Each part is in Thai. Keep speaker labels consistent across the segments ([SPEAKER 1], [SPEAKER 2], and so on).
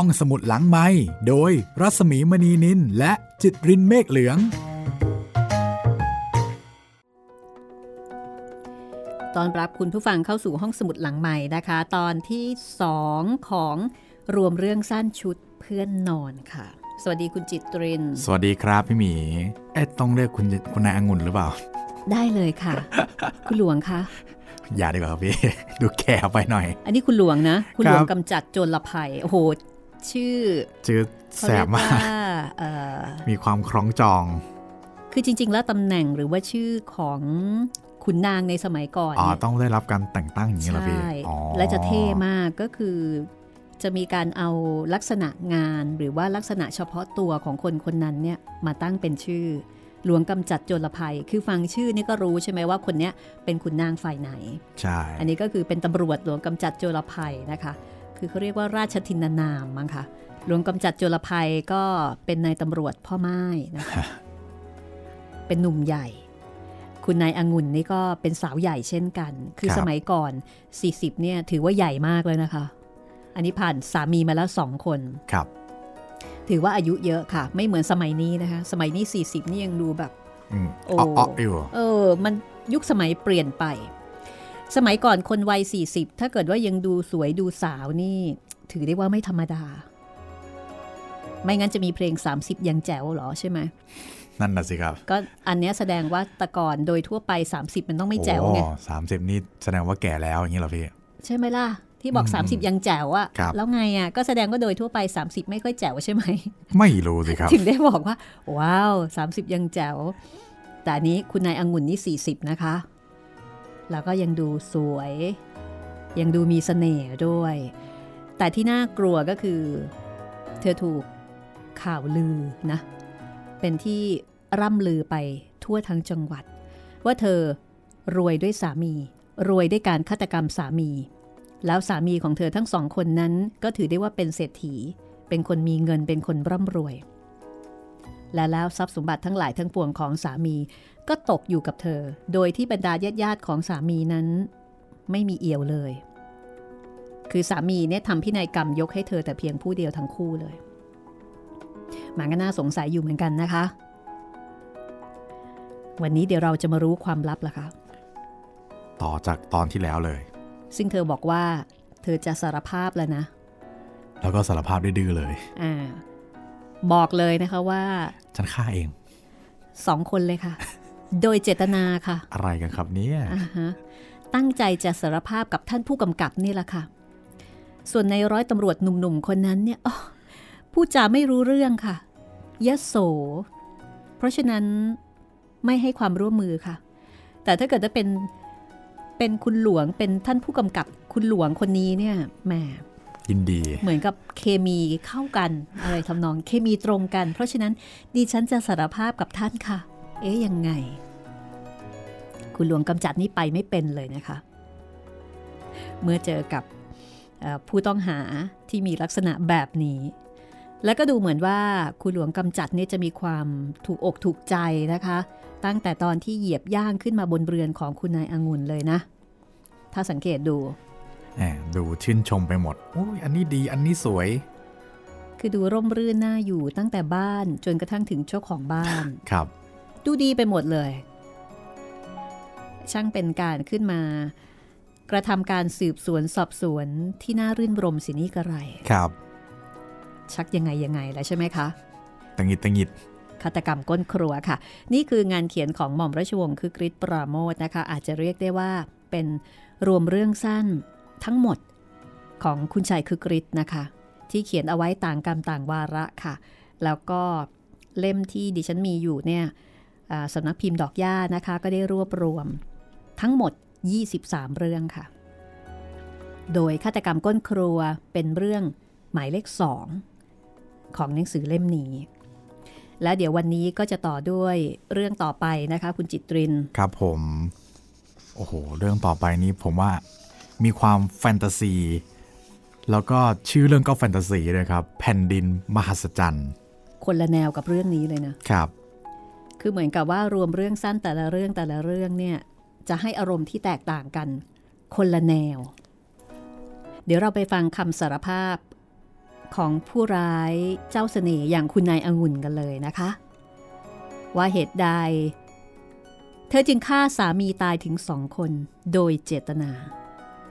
[SPEAKER 1] ห้องสมุดหลังไม้โดยรัสมีมณีนินและจิตรินเมฆเหลือง
[SPEAKER 2] ตอนรับคุณผู้ฟังเข้าสู่ห้องสมุดหลังใหม่นะคะ ตอนที่2ของรวมเรื่องสั้นชุดเพื่อนนอนค่ะ สวัสดีคุณจิตริน
[SPEAKER 1] สวัสดีครับพี่หมีเอ๊ะต้องเรียกคุณคุณนายองุ่นหรือเปล่า
[SPEAKER 2] ได้เลยค่ะ คุณหลวงคะ
[SPEAKER 1] อย่าดีกว่าครับพี่ ดูแก่ไปหน่อย
[SPEAKER 2] อันนี้คุณหลวงนะ คุณหลวง
[SPEAKER 1] ครับ
[SPEAKER 2] กำจัดโจรภัย โอ้โห ชื่อ
[SPEAKER 1] ชื่อ
[SPEAKER 2] เขา
[SPEAKER 1] แส
[SPEAKER 2] เรีย
[SPEAKER 1] บ
[SPEAKER 2] ก
[SPEAKER 1] มา
[SPEAKER 2] ว่ากเอ่อ
[SPEAKER 1] มีความคล้องจอง
[SPEAKER 2] คือจริง ๆ แล้วตำแหน่งหรือว่าชื่อของขุนนางในสมัยก่อน
[SPEAKER 1] อ๋อ
[SPEAKER 2] เนี่ย
[SPEAKER 1] ต้องได้รับการแต่งตั้งอย่างนี้เหรอพี่
[SPEAKER 2] ใช่
[SPEAKER 1] อ๋อ
[SPEAKER 2] และจะเท่มากก็คือจะมีการเอาลักษณะงานหรือว่าลักษณะเฉพาะตัวของคนคนนั้นเนี่ยมาตั้งเป็นชื่อ หลวงกำจัดโจรภัย คือฟังชื่อนี่ก็รู้ใช่ไหมว่าคนเนี้ยเป็นขุนนางฝ่ายไหน
[SPEAKER 1] ใช่
[SPEAKER 2] อันนี้ก็คือเป็นตำรวจหลวงกำจัดโจรภัยนะคะ คือเขาเรียกว่าราชทินนามมั้งคะหลวงกำจัดโจรภัยก็เป็นนายตำรวจพ่อไม้นะคะเป็นหนุ่มใหญ่ คุณนายองุ่นนี่ก็เป็นสาวใหญ่เช่นกัน คือสมัยก่อน 40เนี่ยถือว่าใหญ่มากเลยนะคะ อันนี้ผ่านสามีมาแล้วสองคน
[SPEAKER 1] ครับ
[SPEAKER 2] ถือว่าอายุเยอะค่ะ ไม่เหมือนสมัยนี้นะคะ สมัยนี้ 40 นี่ยังดูแบบ
[SPEAKER 1] อืม
[SPEAKER 2] โอ้
[SPEAKER 1] อ๋ออ๋ออยู่
[SPEAKER 2] เออ มันยุคสมัยเปลี่ยนไป สมัยก่อนคนวัย 40 ถ้าเกิดว่ายังดูสวยดูสาวนี่ ถือได้ว่าไม่ธรรมดา ไม่งั้นจะมีเพลง 30 ยังแจ๋วเหรอใช่ไหม
[SPEAKER 1] นั่นน่ะสิครับ
[SPEAKER 2] ก็อันเนี้ยแสดงว่าแต่ก่อนโดยทั่วไป 30 มันต้องไม่แจ๋วไง
[SPEAKER 1] สามสิบนี่แสดงว่าแก่แล้วอย่างนี้เหรอพี่
[SPEAKER 2] ใช่ไหมล่ะ ที่บอก
[SPEAKER 1] อืม
[SPEAKER 2] 30 ยังแจ๋วอะ
[SPEAKER 1] ครับ
[SPEAKER 2] แล้วไงอะก็แสดงว่าโดยทั่วไป 30 ไม่ค่อยแจ๋วใช่ไหม
[SPEAKER 1] ไม่รู้สิครับ
[SPEAKER 2] ถึงได้บอกว่า ว้าว 30 ยังแจ๋ว แต่อันนี้คุณนายองุ่นนี่40 นะคะ แล้วก็ยังดูสวย ยังดูมีเสน่ห์ด้วย แต่ที่น่ากลัวก็คือ เธอถูกข่าวลือนะ เป็นที่ร่ำลือไปทั่วทั้งจังหวัด ว่าเธอรวยด้วยสามี รวยด้วยการฆาตกรรมสามี แล้วสามีของเธอทั้งสองคนนั้นก็ถือได้ว่าเป็นเศรษฐี เป็นคนมีเงินเป็นคนร่ำรวยและแล้วทรัพย์สมบัติทั้งหลายทั้งปวงของสามี ก็ตกอยู่กับเธอ โดยที่บรรดาญาติๆของสามีนั้น ไม่มีเอี่ยวเลย คือสามีเนี่ยทำพินัยกรรมยกให้เธอแต่เพียงผู้เดียวทั้งคู่เลย มันก็น่าสงสัยอยู่เหมือนกันนะคะ วันนี้เดี๋ยวเราจะมารู้ความลับละค่ะ
[SPEAKER 1] ต่อจากตอนที่แล้วเลย
[SPEAKER 2] ซึ่งเธอบอกว่า เธอจะสารภาพแล้วนะ
[SPEAKER 1] แล้วก็สารภาพดื้อๆเลย
[SPEAKER 2] อ่า บอกเลยนะคะว่า
[SPEAKER 1] ฉันฆ่าเอง
[SPEAKER 2] สองคนเลยค่ะ โดยเจตนาค่ะ
[SPEAKER 1] อะไรกันครับเนี่ย
[SPEAKER 2] อ่าฮะตั้งใจจะสารภาพกับท่านผู้กำกับนี่แหละค่ะ ส่วนในร้อยตำรวจหนุ่มๆคนนั้นเนี่ยอ้อพูดจาไม่รู้เรื่องค่ะยโส เพราะฉะนั้นไม่ให้ความร่วมมือค่ะ แต่ถ้าเกิดจะเป็นเป็นคุณหลวงเป็นท่านผู้กำกับคุณหลวงคนนี้เนี่ยแหม
[SPEAKER 1] ยินดี
[SPEAKER 2] เหมือนกับเคมีเข้ากันอะไรทำนองเคมีตรงกัน เพราะฉะนั้นดิฉันจะสารภาพกับท่านค่ะ เอ๊ยยังไง คุณหลวงกำจัดนี่ไปไม่เป็นเลยนะคะ เมื่อเจอกับเอ่อผู้ต้องหาที่มีลักษณะแบบนี้ แล้วก็ดูเหมือนว่าคุณหลวงกำจัดนี่จะมีความถูกอกถูกใจนะคะ ตั้งแต่ตอนที่เหยียบย่างขึ้นมาบนเรือนของคุณนายองุ่นเลยนะ ถ้าสังเกตดู
[SPEAKER 1] แหมดูชื่นชมไปหมดอุ้ยอันนี้ดีอันนี้สวย
[SPEAKER 2] คือดูร่มรื่นน่าอยู่ตั้งแต่บ้านจนกระทั่งถึงเจ้าของบ้าน
[SPEAKER 1] ครับ
[SPEAKER 2] ดูดีไปหมดเลย ช่างเป็นการขึ้นมา กระทำการสืบสวนสอบสวนที่น่ารื่นรมสินี่กระไร
[SPEAKER 1] ครับ
[SPEAKER 2] ชักยังไงยังไงแล้วใช่ไหมคะ
[SPEAKER 1] ตังหิดตังหิด
[SPEAKER 2] ฆาตกรรมก้นครัวค่ะ นี่คืองานเขียนของหม่อมราชวงศ์คือกริชปราโมทนะคะ อาจจะเรียกได้ว่าเป็นรวมเรื่องสั้นทั้งหมดของคุณชายคือกริชนะคะ ที่เขียนเอาไว้ต่างกรรมต่างวาระค่ะ แล้วก็เล่มที่ดิฉันมีอยู่เนี่ยอ่าสำนักพิมพ์ดอกย่านะคะ ก็ได้รวบรวม ทั้งหมด 23 เรื่องค่ะ โดยฆาตกรรมก้นครัวเป็นเรื่องหมายเลข 2 ของหนังสือเล่มนี้ และเดี๋ยววันนี้ก็จะต่อด้วยเรื่องต่อไปนะคะ คุณจิตริน
[SPEAKER 1] ครับผม โอ้โห เรื่องต่อไปนี้ผมว่ามีความแฟนตาซี แล้วก็ชื่อเรื่องก็แฟนตาซีเลยครับ แผ่นดินมหัศจรรย์
[SPEAKER 2] คนละแนวกับเรื่องนี้เลยนะ
[SPEAKER 1] ครับ
[SPEAKER 2] คือเหมือนกับว่ารวมเรื่องสั้นแต่ละเรื่องแต่ละเรื่องเนี่ย จะให้อารมณ์ที่แตกต่างกัน คนละแนว เดี๋ยวเราไปฟังคำสารภาพของผู้ร้ายเจ้าเสน่ห์อย่างคุณนายองุ่นกันเลยนะคะ ว่าเหตุใด เธอจึงฆ่าสามีตายถึงสองคนโดยเจตนา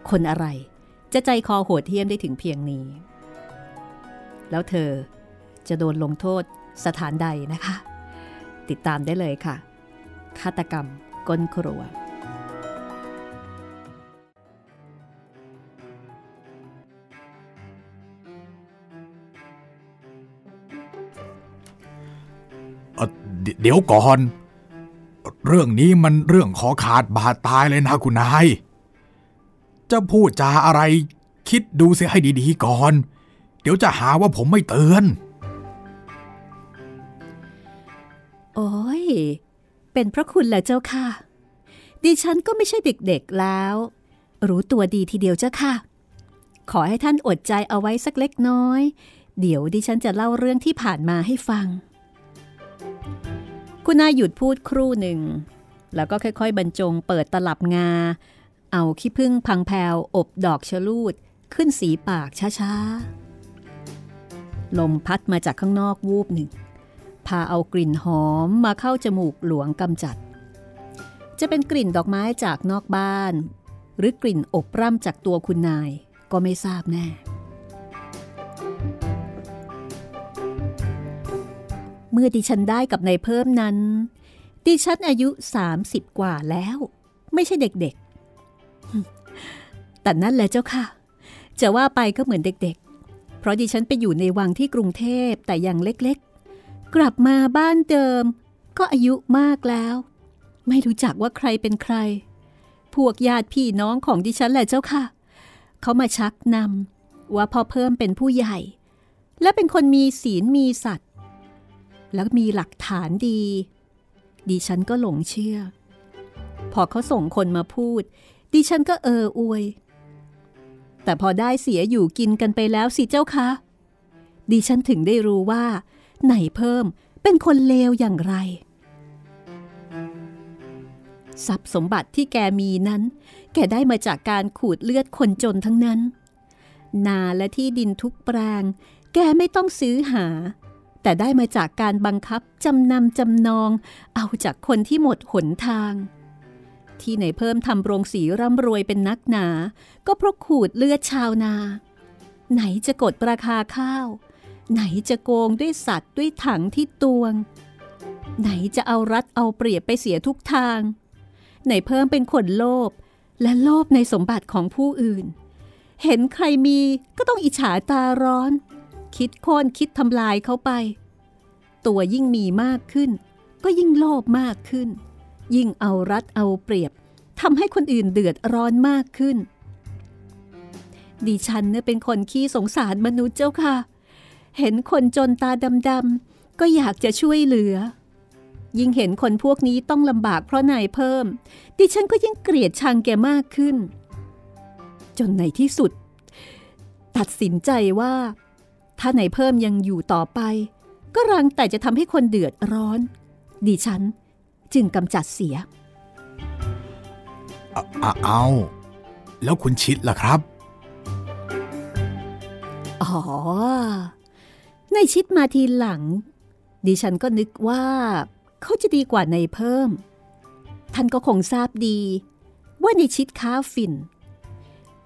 [SPEAKER 2] คนอะไรจะใจคอโหดเหี้ยมได้ถึงเพียงนี้ แล้วเธอจะโดนลงโทษสถานใดนะคะ ติดตามได้เลยค่ะ ฆาตกรรมก้นครัว
[SPEAKER 1] เดี๋ยวก่อน เรื่องนี้มันเรื่องขอขาดบาดตายเลยนะคุณนาย จะพูดจาอะไร คิดดูเสียให้ดีๆก่อน เดี๋ยวจะหาว่าผมไม่เตือน
[SPEAKER 2] โอ้ย เป็นพระคุณแหละเจ้าค่ะ ดิฉันก็ไม่ใช่เด็กๆแล้ว รู้ตัวดีทีเดียวเจ้าค่ะ ขอให้ท่านอดใจเอาไว้สักเล็กน้อย เดี๋ยวดิฉันจะเล่าเรื่องที่ผ่านมาให้ฟัง คุณนายหยุดพูดครู่หนึ่ง แล้วก็ค่อยๆ บรรจงเปิดตลับงา เอาขี้พึ่งพังแพวอบดอกชะลูด ขึ้นสีปากช้าๆ ลมพัดมาจากข้างนอกวูบหนึ่ง พาเอากลิ่นหอมมาเข้าจมูกหลวงกำจัด จะเป็นกลิ่นดอกไม้จากนอกบ้าน หรือกลิ่นอบร่ำจากตัวคุณนายก็ไม่ทราบแน่ เมื่อดิฉันได้กับนายเพิ่มนั้น ดิฉันอายุ 30 กว่าแล้ว ไม่ใช่เด็กๆ แต่นั่นแหละเจ้าค่ะ จะว่าไปก็เหมือนเด็กๆ เพราะดิฉันไปอยู่ในวังที่กรุงเทพแต่ยังเล็กๆ กลับมาบ้านเดิม ก็อายุมากแล้ว ไม่รู้จักว่าใครเป็นใคร พวกญาติพี่น้องของดิฉันแหละเจ้าค่ะ เขามาชักนำว่าพอเพิ่มเป็นผู้ใหญ่ และเป็นคนมีศีลมีสัตว์ แล้วมีหลักฐานดี ดิฉันก็หลงเชื่อ พอเขาส่งคนมาพูด ดิฉันก็เอออวย แต่พอได้เสียอยู่กินกันไปแล้วสิเจ้าคะ ดิฉันถึงได้รู้ว่า ไหนเพิ่มเป็นคนเลวอย่างไร ทรัพย์สมบัติที่แกมีนั้น แกได้มาจากการขูดเลือดคนจนทั้งนั้น นาและที่ดินทุกแปลง แกไม่ต้องซื้อหา แต่ได้มาจากการบังคับจำนำจำนอง เอาจากคนที่หมดหนทาง ที่ไหนเพิ่มทำโรงสีร่ำรวยเป็นนักหนา ก็เพราะขูดเลือดชาวนา ไหนจะกดราคาข้าว ไหนจะโกงด้วยสัตว์ด้วยถังที่ตวง ไหนจะเอารัดเอาเปรียบไปเสียทุกทาง ไหนเพิ่มเป็นคนโลภและโลภในสมบัติของผู้อื่น เห็นใครมีก็ต้องอิจฉาตาร้อน คิดโค่นคิดทำลายเขาไป ตัวยิ่งมีมากขึ้น ก็ยิ่งโลภมากขึ้น ยิ่งเอารัดเอาเปรียบทำให้คนอื่นเดือดร้อนมากขึ้น ดิฉันเนี่ยเป็นคนขี้สงสารมนุษย์เจ้าค่ะ เห็นคนจนตาดำๆก็อยากจะช่วยเหลือ ยิ่งเห็นคนพวกนี้ต้องลำบากเพราะนายเพิ่ม ดิฉันก็ยิ่งเกลียดชังแกมากขึ้น จนในที่สุด ตัดสินใจว่า ถ้านายเพิ่มยังอยู่ต่อไป ก็รังแต่จะทำให้คนเดือดร้อน ดิฉันจึงกำจัดเสีย
[SPEAKER 1] อะเอาแล้วคุณชิดล่ะครับ
[SPEAKER 2] อ๋อ ในชิดมาทีหลัง ดิฉันก็นึกว่า เขาจะดีกว่าในเพิ่ม ท่านก็คงทราบดี ว่าในชิดค้าฝิ่น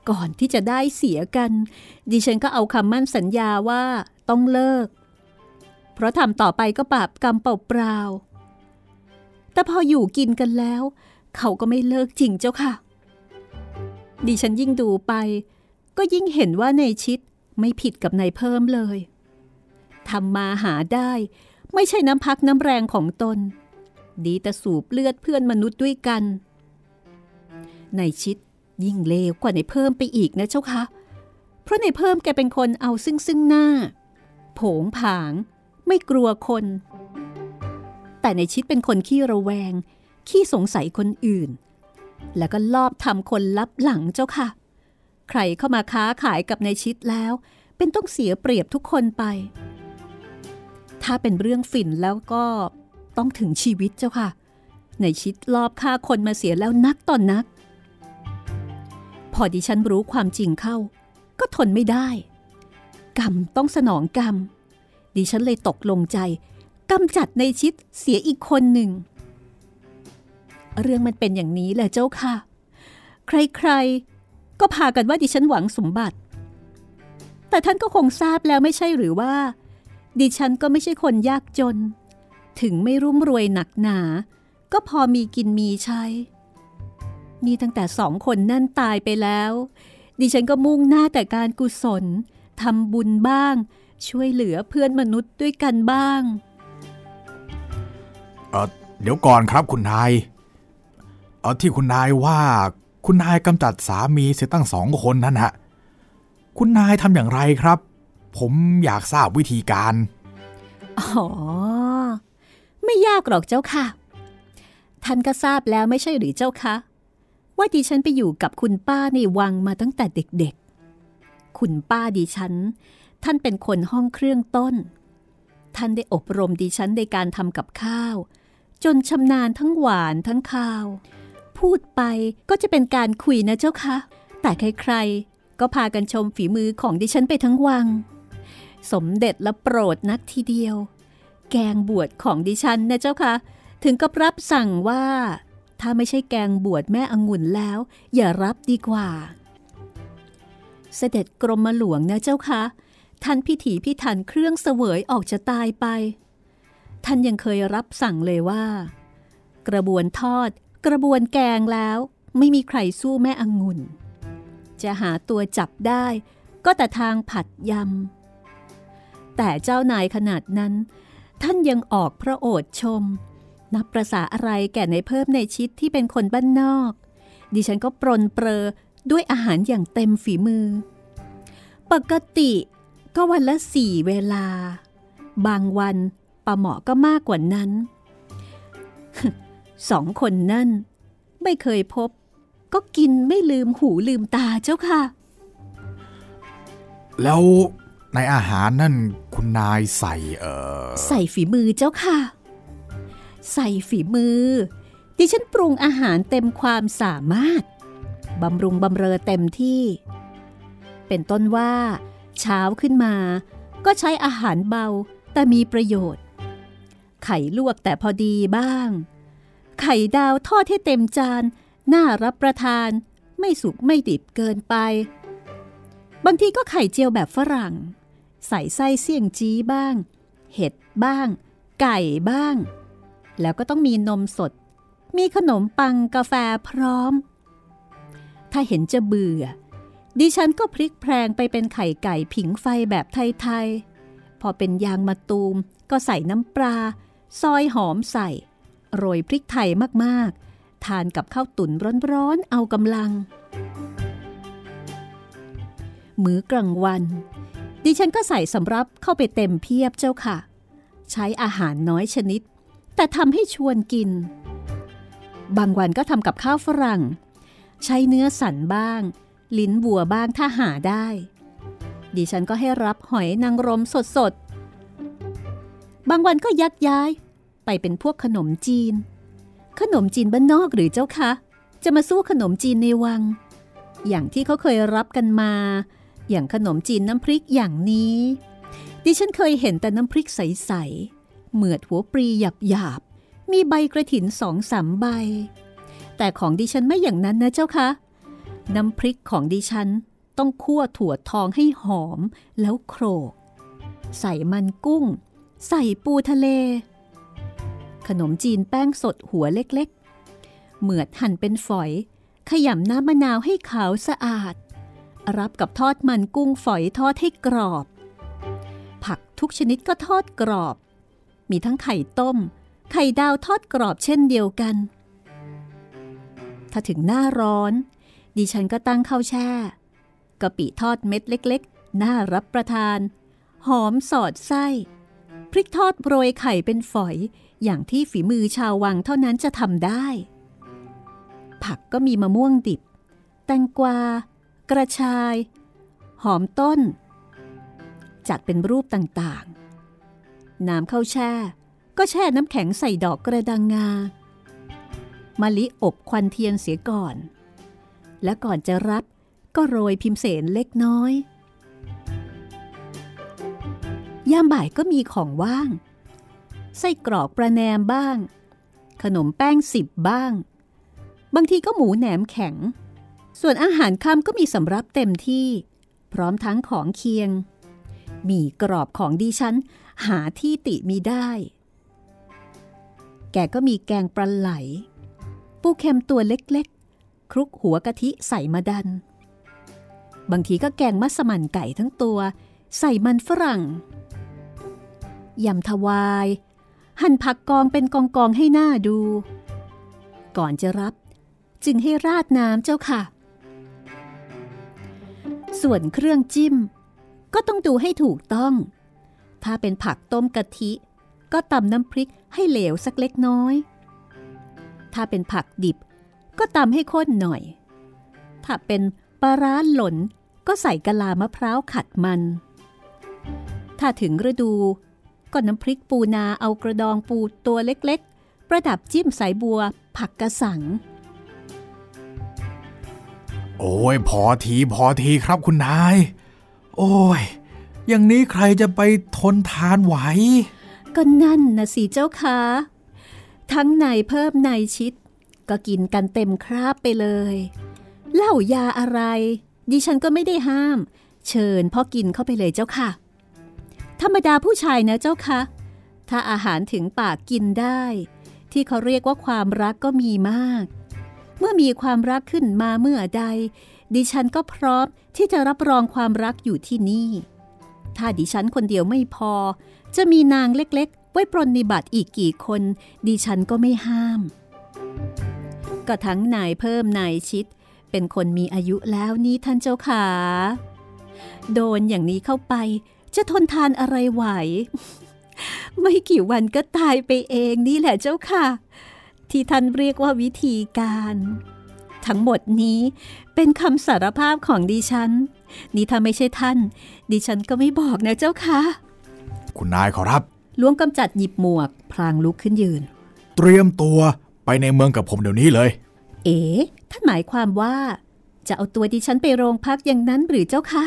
[SPEAKER 2] ก่อนที่จะได้เสียกัน ดิฉันก็เอาคำมั่นสัญญาว่าต้องเลิก เพราะทำต่อไปก็บาปกรรมเปล่าๆแต่พออยู่กินกันแล้ว เขาก็ไม่เลิกจริงเจ้าค่ะ ดิฉันยิ่งดูไป ก็ยิ่งเห็นว่าในชิดไม่ผิดกับนายเพิ่มเลยทำมาหาได้ไม่ใช่น้ำพักน้ำแรงของตน ดีแต่สูบเลือดเพื่อนมนุษย์ด้วยกัน ในชิด ยิ่งเลวกว่าในเพิ่มไปอีกนะเจ้าคะ เพราะในเพิ่มแกเป็นคนเอาซึ่งซึ่งหน้า โผงผางไม่กลัวคน แต่ในชิดเป็นคนขี้ระแวง ขี้สงสัยคนอื่น แล้วก็ลอบทำคนลับหลังเจ้าค่ะ ใครเข้ามาค้าขายกับในชิดแล้ว เป็นต้องเสียเปรียบทุกคนไป ถ้าเป็นเรื่องฝิ่นแล้วก็ต้องถึงชีวิตเจ้าค่ะ ในชิดลอบฆ่าคนมาเสียแล้วนักต่อนนัก อดิฉันรู้ความจริงเข้า ก็ทนไม่ได้ กรรมต้องสนองกรรม ดิฉันเลยตกลงใจกำจัดในชิดเสียอีกคนหนึ่ง เรื่องมันเป็นอย่างนี้แหละเจ้าค่ะ ใครๆ ก็พากันว่าดิฉันหวังสมบัติ แต่ท่านก็คงทราบแล้วไม่ใช่หรือว่า ดิฉันก็ไม่ใช่คนยากจน ถึงไม่รุ่มรวยหนักหนา ก็พอมีกินมีใช้ นี่ตั้งแต่สองคนนั่นตายไปแล้ว ดิฉันก็มุ่งหน้าแต่การกุศลทำบุญบ้าง ช่วยเหลือเพื่อนมนุษย์ด้วยกันบ้าง
[SPEAKER 1] เออเดี๋ยวก่อนครับคุณนาย เออที่คุณนายว่า คุณนายกำจัดสามีเสียตั้งสองคนนั่นฮะ คุณนายทำอย่างไรครับ ผมอยากทราบวิธีการ
[SPEAKER 2] อ๋อ ไม่ยากหรอกเจ้าค่ะ ท่านก็ทราบแล้วไม่ใช่หรือเจ้าคะ ว่าดิฉันไปอยู่กับคุณป้าในวังมาตั้งแต่เด็กๆ คุณป้าดิฉัน ท่านเป็นคนห้องเครื่องต้น ท่านได้อบรมดิฉันในการทำกับข้าว จนชำนาญทั้งหวานทั้งข้าว พูดไปก็จะเป็นการคุยนะเจ้าคะ แต่ใครๆ ก็พากันชมฝีมือของดิฉันไปทั้งวัง สมเด็จและโปรดนักทีเดียว แกงบวชของดิฉันนะเจ้าคะถึงกับรับสั่งว่า ถ้าไม่ใช่แกงบวชแม่องุ่นแล้ว อย่ารับดีกว่า เสด็จกรมหลวงนะเจ้าคะท่านพิถีพิถันเครื่องเสวยออกจะตายไป ท่านยังเคยรับสั่งเลยว่า กระบวนทอด กระบวนแกงแล้ว ไม่มีใครสู้แม่องุ่น จะหาตัวจับได้ ก็แต่ทางผัดยำแต่เจ้านายขนาดนั้น ท่านยังออกพระโอษชม นับประษาอะไรแก่ในเพิ่มในชิดที่เป็นคนบ้านนอก ดิฉันก็ปรนเปรอด้วยอาหารอย่างเต็มฝีมือ ปกติก็วันละสี่เวลา บางวันปลาหมอก็มากกว่านั้นสองคนนั่น ไม่เคยพบ ก็กินไม่ลืมหูลืมตาเจ้าค่ะ
[SPEAKER 1] แล้วในอาหารนั่นคุณนายใส่เออ
[SPEAKER 2] ใส่ฝีมือเจ้าค่ะ ใส่ฝีมือ ดิฉันปรุงอาหารเต็มความสามารถบำรุงบำเรอเต็มที่ เป็นต้นว่า เช้าขึ้นมา ก็ใช้อาหารเบาแต่มีประโยชน์ ไข่ลวกแต่พอดีบ้าง ไข่ดาวทอดให้เต็มจาน น่ารับประทาน ไม่สุกไม่ดิบเกินไป บางทีก็ไข่เจียวแบบฝรั่ง ใส่ไส้เสี่ยงจี้บ้าง เห็ดบ้าง ไก่บ้าง แล้วก็ต้องมีนมสด มีขนมปังกาแฟพร้อม ถ้าเห็นจะเบื่อ ดิฉันก็พลิกแพลงไปเป็นไข่ไก่ผิงไฟแบบไทยๆ พอเป็นยางมะตูมก็ใส่น้ำปลา ซอยหอมใส่ โรยพริกไทยมากๆ ทานกับข้าวตุ๋นร้อนๆ เอากำลัง มื้อกลางวัน ดิฉันก็ใส่สำรับเข้าไปเต็มเพียบเจ้าค่ะ ใช้อาหารน้อยชนิด แต่ทำให้ชวนกิน บางวันก็ทำกับข้าวฝรั่ง ใช้เนื้อสันบ้าง ลิ้นวัวบ้างถ้าหาได้ ดิฉันก็ให้รับหอยนางรมสดๆบางวันก็ยักย้าย ไปเป็นพวกขนมจีน ขนมจีนบ้านนอกหรือเจ้าคะ จะมาสู้ขนมจีนในวัง อย่างที่เขาเคยรับกันมา อย่างขนมจีนน้ำพริกอย่างนี้ ดิฉันเคยเห็นแต่น้ำพริกใสๆ เหมือดหัวปรีหยาบมีใบกระถินสองสามใบ แต่ของดิฉันไม่อย่างนั้นนะเจ้าคะ น้ำพริกของดิฉันต้องคั่วถั่วทองให้หอมแล้วโครก ใส่มันกุ้ง ใส่ปูทะเล ขนมจีนแป้งสดหัวเล็กๆ เหมือดหั่นเป็นฝอย ขยำน้ำมะนาวให้ขาวสะอาด รับกับทอดมันกุ้งฝอยทอดให้กรอบ ผักทุกชนิดก็ทอดกรอบ มีทั้งไข่ต้ม ไข่ดาวทอดกรอบเช่นเดียวกัน ถ้าถึงหน้าร้อน ดิฉันก็ตั้งข้าวแช่กะปิทอดเม็ดเล็กๆ น่ารับประทาน หอมสอดไส้ พริกทอดโรยไข่เป็นฝอย อย่างที่ฝีมือชาววังเท่านั้นจะทำได้ ผักก็มีมะม่วงดิบ แตงกวา กระชาย หอมต้น จัดเป็นรูปต่างๆ น้ำข้าวแช่ ก็แช่น้ำแข็งใส่ดอกกระดังงามะลิอบควันเทียนเสียก่อน และก่อนจะรับก็โรยพิมเสนเล็กน้อย ยามบ่ายก็มีของว่าง ไส้กรอกประแนมบ้าง ขนมแป้งสิบบ้าง บางทีก็หมูแหนมแข็ง ส่วนอาหารค่ำก็มีสำรับเต็มที่ พร้อมทั้งของเคียง มีกรอบของดิฉัน หาที่ติมีได้ แกก็มีแกงปลาไหล ปูเค็มตัวเล็กๆ คลุกหัวกะทิใส่มาดัน บางทีก็แกงมัสมั่นไก่ทั้งตัว ใส่มันฝรั่งยำทวาย หั่นผักกองเป็นกองกองให้หน้าดู ก่อนจะรับจึงให้ราดน้ำเจ้าค่ะ ส่วนเครื่องจิ้ม ก็ต้องดูให้ถูกต้อง ถ้าเป็นผักต้มกะทิ ก็ตำน้ำพริกให้เหลวสักเล็กน้อย ถ้าเป็นผักดิบ ก็ตำให้ข้นหน่อย ถ้าเป็นปลาร้าหล่นก็ใส่กะลามะพร้าวขัดมัน ถ้าถึงฤดูก็น้ำพริกปูนาเอากระดองปูตัวเล็กๆ ประดับจิ้มสายบัว ผักกระสัง
[SPEAKER 1] โอ้ยพอทีพอทีครับคุณนาย โอ้ย อย่างนี้ใครจะไปทนทานไหว
[SPEAKER 2] ก็นั่นนะสิเจ้าคะ ทั้งในเพิ่มในชิด ก็กินกันเต็มคราบไปเลย เหล้ายาอะไร ดิฉันก็ไม่ได้ห้าม เชิญพ่อกินเข้าไปเลยเจ้าค่ะ ธรรมดาผู้ชายนะเจ้าคะ ถ้าอาหารถึงปากกินได้ ที่เขาเรียกว่าความรักก็มีมาก เมื่อมีความรักขึ้นมาเมื่อใด ดิฉันก็พร้อมที่จะรับรองความรักอยู่ที่นี่ ถ้าดิฉันคนเดียวไม่พอ จะมีนางเล็กๆ ไว้ปรนนิบัติอีกกี่คน ดิฉันก็ไม่ห้าม ก็ทั้งนายเพิ่มนายชิด เป็นคนมีอายุแล้วนี่ท่านเจ้าขาโดนอย่างนี้เข้าไป จะทนทานอะไรไหว ไม่กี่วันก็ตายไปเองนี่แหละเจ้าค่ะ ที่ท่านเรียกว่าวิธีการ ทั้งหมดนี้เป็นคำสารภาพของดิฉัน นี่ถ้าไม่ใช่ท่าน ดิฉันก็ไม่บอกนะเจ้าค่ะ
[SPEAKER 1] คุณนายขอรับ
[SPEAKER 2] หลวงกำจัดหยิบหมวก พลางลุกขึ้นยืน
[SPEAKER 1] เตรียมตัวไปในเมืองกับผมเดี๋ยวนี้เลย
[SPEAKER 2] เอ๋ท่านหมายความว่า จะเอาตัวดิฉันไปโรงพักอย่างนั้นหรือเจ้าคะ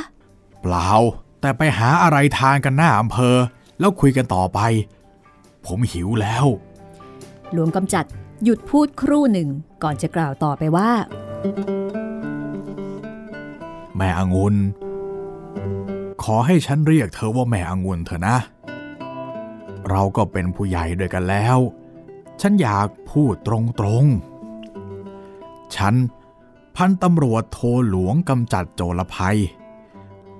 [SPEAKER 1] เปล่า แต่ไปหาอะไรทานกันหน้าอำเภอ แล้วคุยกันต่อไป ผมหิวแล้ว
[SPEAKER 2] หลวงกำจัดหยุดพูดครู่หนึ่งก่อนจะกล่าวต่อไปว่า
[SPEAKER 1] แม่องุ่นขอให้ฉันเรียกเธอว่าแม่องุ่นเถอะนะ เราก็เป็นผู้ใหญ่ด้วยกันแล้ว ฉันอยากพูดตรงๆ ฉันพันตำรวจโทหลวงกำจัดโจรภัย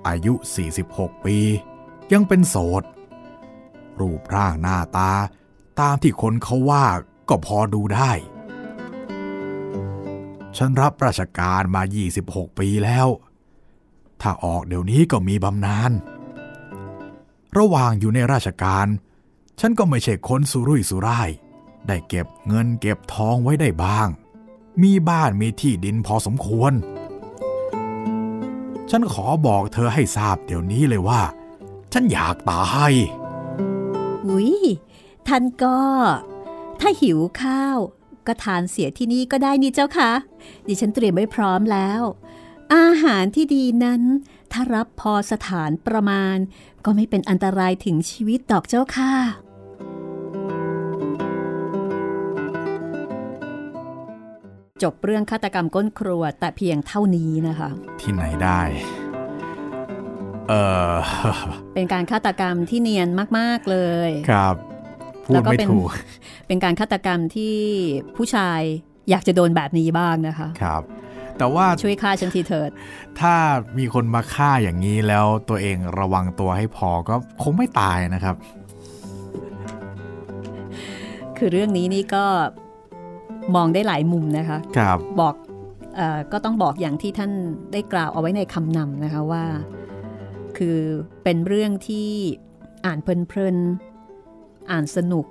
[SPEAKER 1] อายุ 46 ปี ยังเป็นโสด รูปร่างหน้าตาตามที่คนเขาว่าก็พอดูได้ ฉันรับราชการมา 26 ปีแล้ว ถ้าออกเดี๋ยวนี้ก็มีบำนาญ ระหว่างอยู่ในราชการ ฉันก็ไม่ใช่คนสุรุ่ยสุร่าย ได้เก็บเงินเก็บทองไว้ได้บ้าง มีบ้านมีที่ดินพอสมควร ฉันขอบอกเธอให้ทราบเดี๋ยวนี้เลยว่า ฉันอยากตาย
[SPEAKER 2] อุ้ยท่านก็ ถ้าหิวข้าว ก็ทานเสียที่นี่ก็ได้นี่เจ้าค่ะดิฉันเตรียมไว้พร้อมแล้ว อาหารที่ดีนั้น ถ้ารับพอสถานประมาณ ก็ไม่เป็นอันตรายถึงชีวิตดอกเจ้าค่ะ จบเรื่องฆาตกรรมก้นครัวแต่เพียงเท่านี้นะคะ
[SPEAKER 1] ที่ไหนได้เออ
[SPEAKER 2] เป็นการฆาตกรรมที่เนียนมาก ๆ เลย
[SPEAKER 1] ครับพู
[SPEAKER 2] แล้
[SPEAKER 1] ด
[SPEAKER 2] วก็
[SPEAKER 1] ไม่
[SPEAKER 2] เป็น
[SPEAKER 1] ถูก
[SPEAKER 2] เป็นการฆาตกรรมที่ผู้ชายอยากจะโดนแบบนี้บ้างนะคะ
[SPEAKER 1] ครับ แต่ว่า
[SPEAKER 2] ช่วยฆ่าฉันทีเถิด
[SPEAKER 1] ถ้ามีคนมาฆ่าอย่างนี้แล้วตัวเองระวังตัวให้พอก็คงไม่ตายนะครับ
[SPEAKER 2] คือเรื่องนี้นี่ก็มองได้หลายมุมนะคะ
[SPEAKER 1] ครับ
[SPEAKER 2] บอกเออก็ต้องบอกอย่างที่ท่านได้กล่าวเอาไว้ในคำนำนะคะว่า คือเป็นเรื่องที่อ่านเพลินๆ อ่านสนุก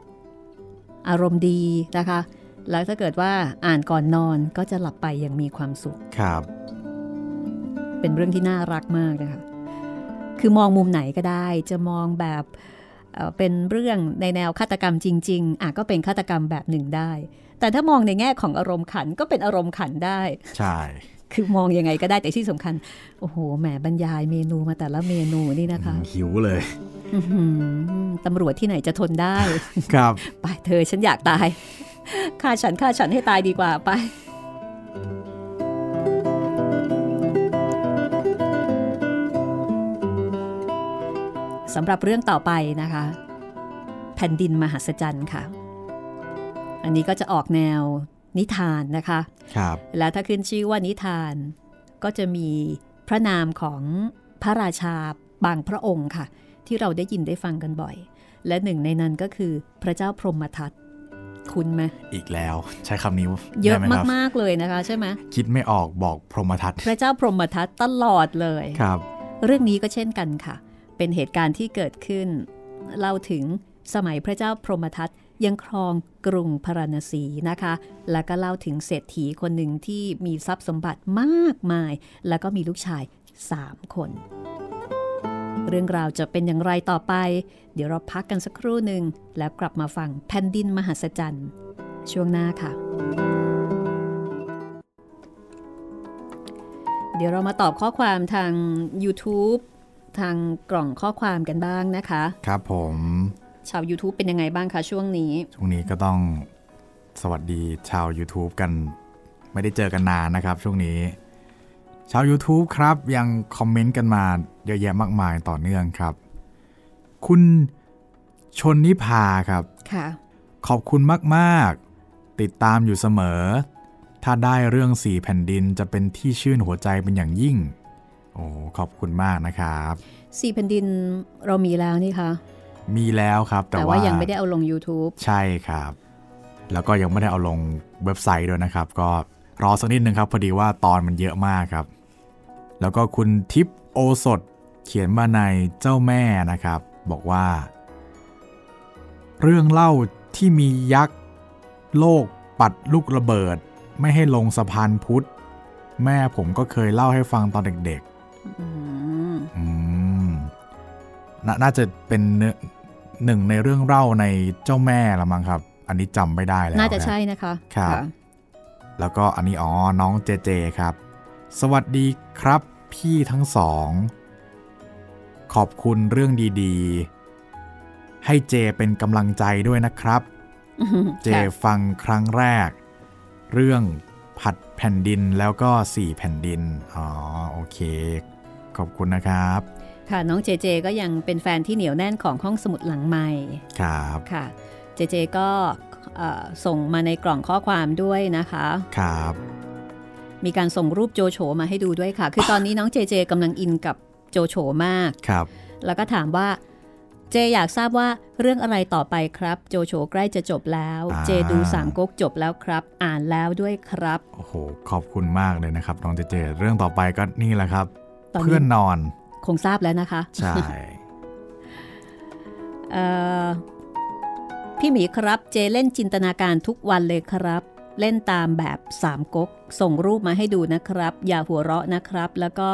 [SPEAKER 2] อารมณ์ดีนะคะ แล้วถ้าเกิดว่าอ่านก่อนนอนก็จะหลับไปอย่างมีความสุข
[SPEAKER 1] ครับ
[SPEAKER 2] เป็นเรื่องที่น่ารักมากนะคะคือมองมุมไหนก็ได้ จะมองแบบเอ่อเป็นเรื่องในแนวฆาตกรรมจริง ๆอะก็เป็นฆาตกรรมแบบหนึ่งได้ แต่ถ้ามองในแง่ของอารมณ์ขันก็เป็นอารมณ์ขันได้
[SPEAKER 1] ใช่
[SPEAKER 2] คือมองยังไงก็ได้แต่ที่สำคัญ โอ้โหแหมบรรยายเมนูมาแต่ละเมนูนี่นะคะ
[SPEAKER 1] หิวเลย
[SPEAKER 2] อื้อหือตำรวจที่ไหนจะทนได้
[SPEAKER 1] ครับ
[SPEAKER 2] ไปเธอฉันอยากตาย ฆ่าฉันฆ่าฉันให้ตายดีกว่าไป สำหรับเรื่องต่อไปนะคะ แผ่นดินมหัศจรรย์ค่ะ อันนี้ก็จะออกแนวนิทานนะคะ
[SPEAKER 1] ครับ
[SPEAKER 2] แล้วถ้าขึ้นชื่อว่านิทานก็จะมีพระนามของพระราชาบางพระองค์ค่ะ ที่เราได้ยินได้ฟังกันบ่อย และหนึ่งในนั้นก็คือพระเจ้าพรหมทัต คุณไหม
[SPEAKER 1] อีกแล้วใช้คำนี้
[SPEAKER 2] เยอะ
[SPEAKER 1] ได้ไหครับ
[SPEAKER 2] มาก ๆ เลยนะคะใช่ไหม
[SPEAKER 1] คิดไม่ออกบอกพรหมทัต
[SPEAKER 2] พระเจ้าพรหมทัตตลอดเลย
[SPEAKER 1] ครับ
[SPEAKER 2] เรื่องนี้ก็เช่นกันค่ะ เป็นเหตุการณ์ที่เกิดขึ้นเล่าถึงสมัยพระเจ้าพรหมทัตยังครองกรุงพาราณสีนะคะ แล้วก็เล่าถึงเศรษฐีคนหนึ่งที่มีทรัพย์สมบัติมากมาย แล้วก็มีลูกชาย 3 คน เรื่องราวจะเป็นอย่างไรต่อไป เดี๋ยวเราพักกันสักครู่หนึ่งแล้วกลับมาฟังแผ่นดินมหัศจรรย์ ช่วงหน้าค่ะ เดี๋ยวเรามาตอบข้อความทาง YouTube ทางกล่องข้อความกันบ้างนะคะ
[SPEAKER 1] ครับผม
[SPEAKER 2] ชาว YouTube เป็นยังไงบ้างคะช่วงนี้
[SPEAKER 1] ช่วงนี้ก็ต้องสวัสดีชาว YouTube กัน ไม่ได้เจอกันนานนะครับ ช่วงนี้ ชาว YouTube ครับยังคอมเมนต์กันมา เยอะแยะมากมายต่อเนื่องครับ คุณชนนิพาครับ
[SPEAKER 2] ค่ะ
[SPEAKER 1] ขอบคุณมากๆ ติดตามอยู่เสมอ ถ้าได้เรื่องสี่แผ่นดินจะเป็นที่ชื่นหัวใจเป็นอย่างยิ่ง โอ้ขอบคุณมากนะครับ
[SPEAKER 2] สี่แผ่นดินเรามีแล้วนี่คะ
[SPEAKER 1] มีแล้วครับ แต่
[SPEAKER 2] แต่ว่ายังไม่ได้เอาลง YouTube
[SPEAKER 1] ใช่ครับ แล้วก็ยังไม่ได้เอาลงเว็บไซต์ด้วยนะครับ ก็รอสักนิดนึงครับ พอดีว่าตอนมันเยอะมากครับ แล้วก็คุณทิพย์โอสด เขียนมาในเจ้าแม่นะครับ บอกว่า เรื่องเล่าที่มียักษ์ โลกปัดลูกระเบิด ไม่ให้ลงสะพานพุทธ แม่ผมก็เคยเล่าให้ฟังตอนเด็ก
[SPEAKER 2] อืม
[SPEAKER 1] ๆอืมนน่าจะเป็นเนื้อหนึ่งในเรื่องเล่าในเจ้าแม่ละมั้งครับ อันนี้จำไม่ได้แล้ว
[SPEAKER 2] น่าจะ
[SPEAKER 1] ครับ
[SPEAKER 2] ใช่นะคะ
[SPEAKER 1] ครับะแล้วก็อันนี้อ๋อน้องเจเจครับ สวัสดีครับพี่ทั้งสอง ขอบคุณเรื่องดีๆ ให้เจเป็นกำลังใจด้วยนะครับ
[SPEAKER 2] อืม
[SPEAKER 1] เจ
[SPEAKER 2] ค่ะ
[SPEAKER 1] ฟังครั้งแรก เรื่องผัดแผ่นดินแล้วก็สี่แผ่นดิน อ๋อ โอเค ขอบคุณนะครับ
[SPEAKER 2] ค่ะ น้องเจเจก็ยังเป็นแฟนที่เหนียวแน่นของห้องสมุดหลังใหม่
[SPEAKER 1] ครับ
[SPEAKER 2] ค่ะ เจเจก็เอ่อส่งมาในกล่องข้อความด้วยนะคะ
[SPEAKER 1] ครับ
[SPEAKER 2] มีการส่งรูปโจโฉมาให้ดูด้วยค่ะ คือตอนนี้น้องเจเจกำลังอินกับ โจโฉมาก
[SPEAKER 1] ครับ
[SPEAKER 2] แล้วก็ถามว่าเจอยากทราบว่าเรื่องอะไรต่อไปครับ โจโฉใกล้จะจบแล้ว
[SPEAKER 1] อ่า
[SPEAKER 2] เจดูสามก๊กจบแล้วครับ อ่านแล้วด้วยครับ
[SPEAKER 1] โอ้โหขอบคุณมากเลยนะครับน้องเจเจ เรื่องต่อไปก็นี่แหละครับ
[SPEAKER 2] ตอนนี้
[SPEAKER 1] เพื่อนนอน
[SPEAKER 2] คงทราบแล้วนะคะ
[SPEAKER 1] ใช่
[SPEAKER 2] เอ่อพี่หมีครับ เจเล่นจินตนาการทุกวันเลยครับ เล่นตามแบบสามก๊กส่งรูปมาให้ดูนะครับ อย่าหัวเราะนะครับ แล้วก็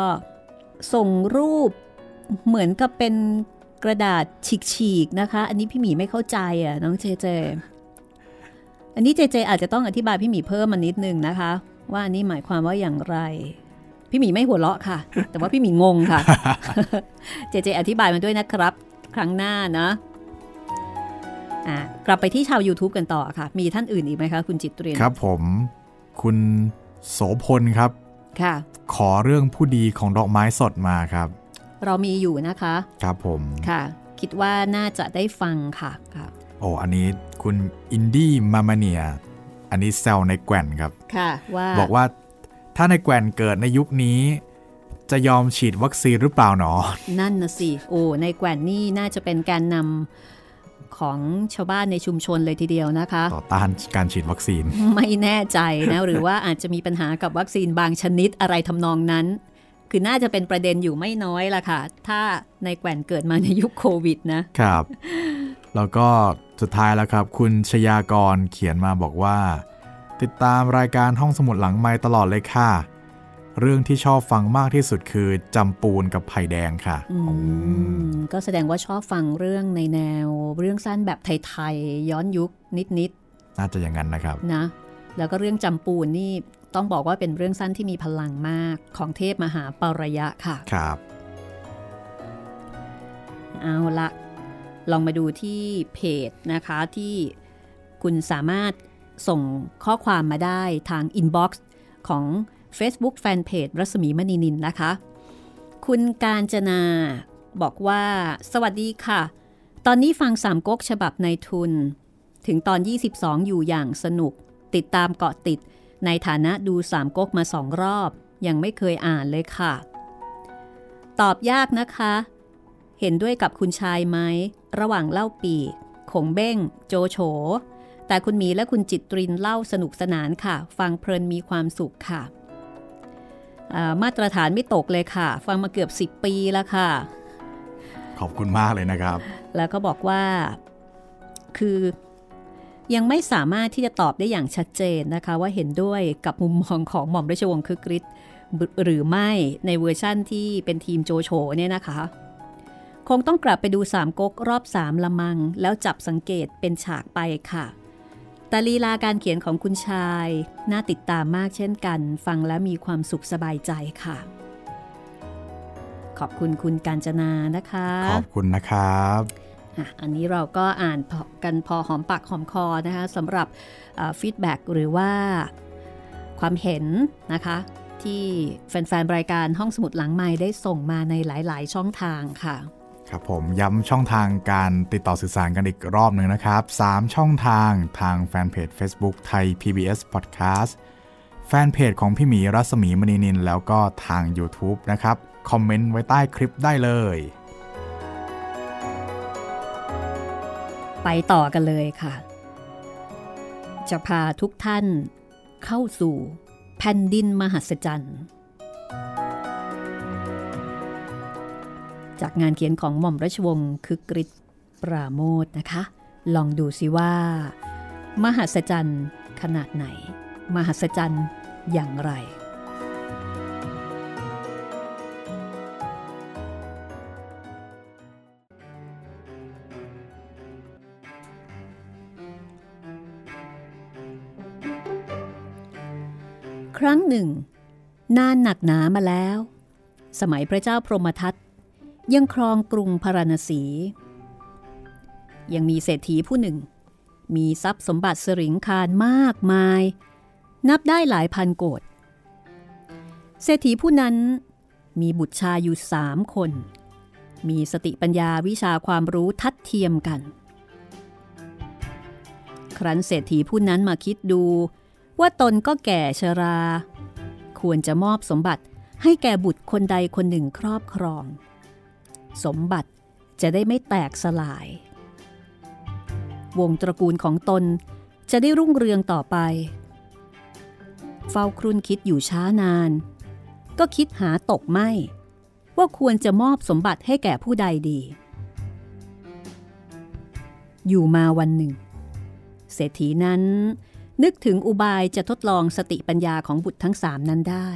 [SPEAKER 2] ส่งรูปเหมือนกับเป็นกระดาษฉีกๆนะคะ อันนี้พี่หมีไม่เข้าใจอะน้องเจเจ อันนี้เจเจอาจจะต้องอธิบายพี่หมีเพิ่มมานิดนึงนะคะ ว่าอันนี้หมายความว่าอย่างไร พี่หมีไม่หัวเราะค่ะ แต่ว่าพี่หมีงงค่ะ เจเจอธิบายมาด้วยนะครับ ครั้งหน้านะอะกลับไปที่ชาว YouTube กันต่อค่ะ มีท่านอื่นอีกไหมคะ คุณจิตเรียน
[SPEAKER 1] ครับผม คุณโสพลครับ
[SPEAKER 2] ค่ะ
[SPEAKER 1] ขอเรื่องผู้ดีของดอกไม้สดมาครับ
[SPEAKER 2] เรามีอยู่นะคะ
[SPEAKER 1] ครับผม
[SPEAKER 2] ค่ะ คิดว่าน่าจะได้ฟังค่ะค่ะ
[SPEAKER 1] โอ้อันนี้คุณอินดี้มามาเนียอันนี้แซวในแกว่นครับ
[SPEAKER 2] ค่ะว่า
[SPEAKER 1] บอกว่าถ้าในแกว่นเกิดในยุคนี้ จะยอมฉีดวัคซีนหรือเปล่าหนอ
[SPEAKER 2] นั่นนะสิ โอ้ในแกว่นนี่น่าจะเป็นการนำ ของชาวบ้านในชุมชนเลยทีเดียวนะคะ
[SPEAKER 1] ต่อต้านการฉีดวัคซีน
[SPEAKER 2] ไม่แน่ใจนะหรือว่าอาจจะมีปัญหากับวัคซีนบางชนิดอะไรทำนองนั้น คือน่าจะเป็นประเด็นอยู่ไม่น้อยละค่ะ ถ้าในแกว่นเกิดมาในยุคโควิดนะ
[SPEAKER 1] ครับ แล้วก็สุดท้ายแล้วครับ คุณชยากรเขียนมาบอกว่า ติดตามรายการห้องสมุดหลังไม้ตลอดเลยค่ะ เรื่องที่ชอบฟังมากที่สุดคือจำปูนกับไผ่แดงค่ะ
[SPEAKER 2] อื
[SPEAKER 1] อืม
[SPEAKER 2] มก็แสดงว่าชอบฟังเรื่องในแนว เรื่องสั้นแบบไทยๆย้อนยุคนิด
[SPEAKER 1] น่าจะอย่างนั้นนะครับ
[SPEAKER 2] ๆนะ แล้วก็เรื่องจำปูนนี่ต้องบอกว่าเป็นเรื่องสั้นที่มีพลังมากของเทพมหาปรยะค่ะ
[SPEAKER 1] ครับ
[SPEAKER 2] เอาละลองมาดูที่เพจนะคะที่คุณสามารถส่งข้อความมาได้ทาง inbox ของ Facebook Fanpage รัศมีมณีนินนะคะ คุณกาญจนาบอกว่า สวัสดีค่ะ ตอนนี้ฟังสามก๊กฉบับนายทุน ถึงตอน 22 อยู่อย่างสนุก ติดตามเกาะติด ในฐานะดูสามก๊กมาสองรอบ ยังไม่เคยอ่านเลยค่ะ ตอบยากนะคะ เห็นด้วยกับคุณชายไหม ระหว่างเล่าปีกขงเบ้ง โจโฉแต่คุณมีและคุณจิตรินเล่าสนุกสนานค่ะ ฟังเพลินมีความสุขค่ะ มาตรฐานไม่ตกเลยค่ะ ฟังมาเกือบ 10 ปีแล้วค่ะ
[SPEAKER 1] ขอบคุณมากเลยนะครับ
[SPEAKER 2] แล้วก็บอกว่าคือยังไม่สามารถที่จะตอบได้อย่างชัดเจนนะคะ ว่าเห็นด้วยกับมุมมองของหม่อมราชวงศ์คึกฤทธิ์หรือไม่ในเวอร์ชั่นที่เป็นทีมโจโฉเนี่ยนะคะ คงต้องกลับไปดูสามก๊กรอบสามละมัง แล้วจับสังเกตเป็นฉากไปค่ะ แต่ลีลาการเขียนของคุณชาย น่าติดตามมากเช่นกัน ฟังแล้วมีความสุขสบายใจค่ะ ขอบคุณคุณการจนานะคะ
[SPEAKER 1] ขอบคุณนะครับ
[SPEAKER 2] อันนี้เราก็อ่านกันพอหอมปากหอมคอนะคะสำหรับฟีดแบ็หรือว่าความเห็นนะคะ ที่แฟนๆรายการห้องสมุดหลังไม้ได้ส่งมาในหลายๆ ช่องทางค่ะ
[SPEAKER 1] ครับผมย้ำช่องทางการติดต่อสื่อสารกันอีกรอบหนึ่งนะครับ 3 ช่องทางทางแฟนเพจ Facebook ไทย PBS Podcast แฟนเพจของพี่หมีรัศมีมณีนิน แล้วก็ทาง YouTube นะครับ คอมเมนต์ไว้ใต้คลิปได้เลย
[SPEAKER 2] ไปต่อกันเลยค่ะ จะพาทุกท่านเข้าสู่แผ่นดินมหัศจรรย์ จากงานเขียนของหม่อมราชวงศ์คึกฤทธิ์ปราโมทนะคะ ลองดูสิว่า มหัศจรรย์ขนาดไหน มหัศจรรย์อย่างไร ครั้งหนึ่ งนานหนักหนามาแล้ว สมัยพระเจ้าพรหมทัต ยังครองกรุงพาราณสี ยังมีเศรษฐีผู้หนึ่ง มีทรัพย์สมบัติสริงคารมากมาย นับได้หลายพันโกดเศรษฐีผู้นั้นมีบุตรชายอยู่สามคน มีสติปัญญาวิชาความรู้ทัดเทียมกัน ครั้นเศรษฐีผู้นั้นมาคิดดู ว่าตนก็แก่ชรา ควรจะมอบสมบัติให้แก่บุตรคนใดคนหนึ่งครอบครอง สมบัติจะได้ไม่แตกสลาย วงตระกูลของตนจะได้รุ่งเรืองต่อไป เฝ้าครุ่นคิดอยู่ช้านาน ก็คิดหาตกไม่ ว่าควรจะมอบสมบัติให้แก่ผู้ใดดี อยู่มาวันหนึ่ง เศรษฐีนั้นนึกถึงอุบายจะทดลองสติปัญญาของบุตรทั้งสามนั้นได้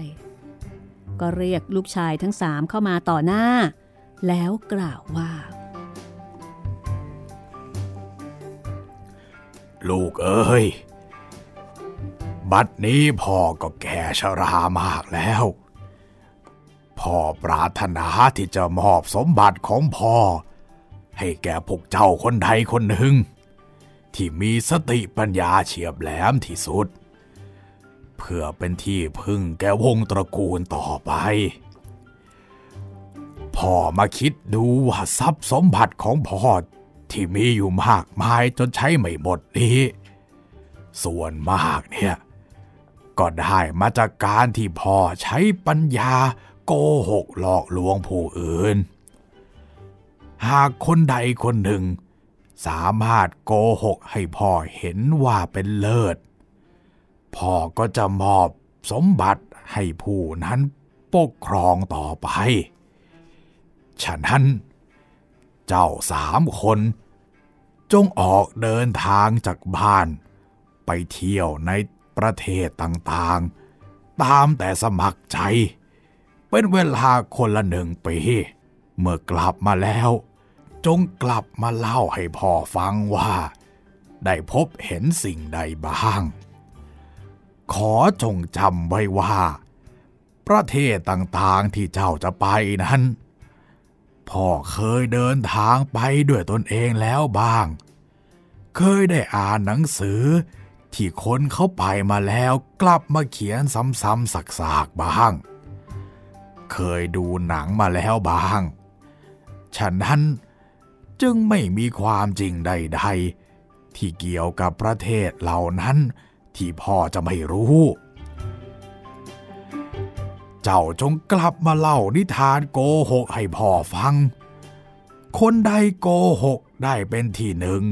[SPEAKER 2] ก็เรียกลูกชายทั้งสามเข้ามาต่อหน้า แล้วกล่าวว่า
[SPEAKER 1] ลูกเอ้ย บัดนี้พ่อก็แก่ชรามากแล้ว พ่อปรารถนาที่จะมอบสมบัติของพ่อ ให้แก่พวกเจ้าคนใดคนหนึ่ง ที่มีสติปัญญาเฉียบแหลมที่สุด เพื่อเป็นที่พึ่งแก่วงตระกูลต่อไป พ่อมาคิดดูว่าทรัพย์สมบัติของพ่อที่มีอยู่มากมายจนใช้ไม่หมดนี้ ส่วนมากเนี่ย ก็ได้มาจากการที่พ่อใช้ปัญญาโกหกหลอกลวงผู้อื่น หากคนใดคนหนึ่ง สามารถโกหกให้พ่อเห็นว่าเป็นเลิศ พ่อก็จะมอบสมบัติให้ผู้นั้นปกครองต่อไป ฉะนั้น เจ้าสามคน จงออกเดินทางจากบ้าน ไปเที่ยวในประเทศต่างๆ ตามแต่สมัครใจ เป็นเวลาคนละหนึ่งปีเมื่อกลับมาแล้ว จงกลับมาเล่าให้พ่อฟังว่า ได้พบเห็นสิ่งใดบ้าง ขอจงจำไว้ว่า ประเทศต่างๆที่เจ้าจะไปนั้น พ่อเคยเดินทางไปด้วยตนเองแล้วบ้าง เคยได้อ่านหนังสือ ที่คนเขาไปมาแล้วกลับมาเขียนซ้ำๆสักๆบ้าง เคยดูหนังมาแล้วบ้าง ฉะนั้นจึงไม่มีความจริงใด ๆ ที่เกี่ยวกับประเทศเหล่านั้นที่พ่อจะไม่รู้ เจ้าจงกลับมาเล่านิทานโกหกให้พ่อฟัง คนใดโกหกได้เป็นที่หนึ่ง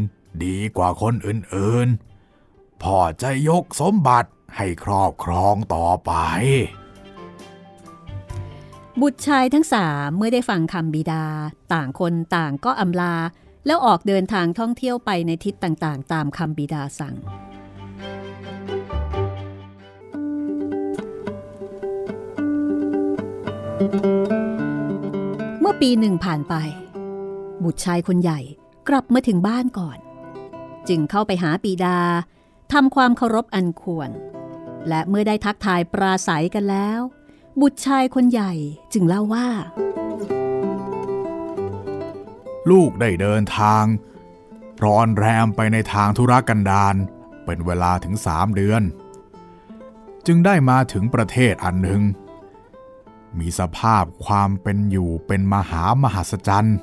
[SPEAKER 1] ดีกว่าคนอื่นๆ พ่อจะยกสมบัติให้ครอบครองต่อไป
[SPEAKER 2] บุตรชายทั้งสามเมื่อได้ฟังคำบิดา ต่างคนต่างก็อำลา แล้วออกเดินทางท่องเที่ยวไปในทิศต่างๆ ตามคำบิดาสั่ง เมื่อปีหนึ่งผ่านไป บุตรชายคนใหญ่กลับมาถึงบ้านก่อน จึงเข้าไปหาปีดาทำความเคารพอันควร และเมื่อได้ทักทายปราศัยกันแล้ว บุตรชายคนใหญ่จึงเล่าว่า
[SPEAKER 1] ลูกได้เดินทางร้อนแรมไปในทางธุรกันดารเป็นเวลาถึงสามเดือน จึงได้มาถึงประเทศอันหนึ่ง มีสภาพความเป็นอยู่เป็นมหามหัศจรรย์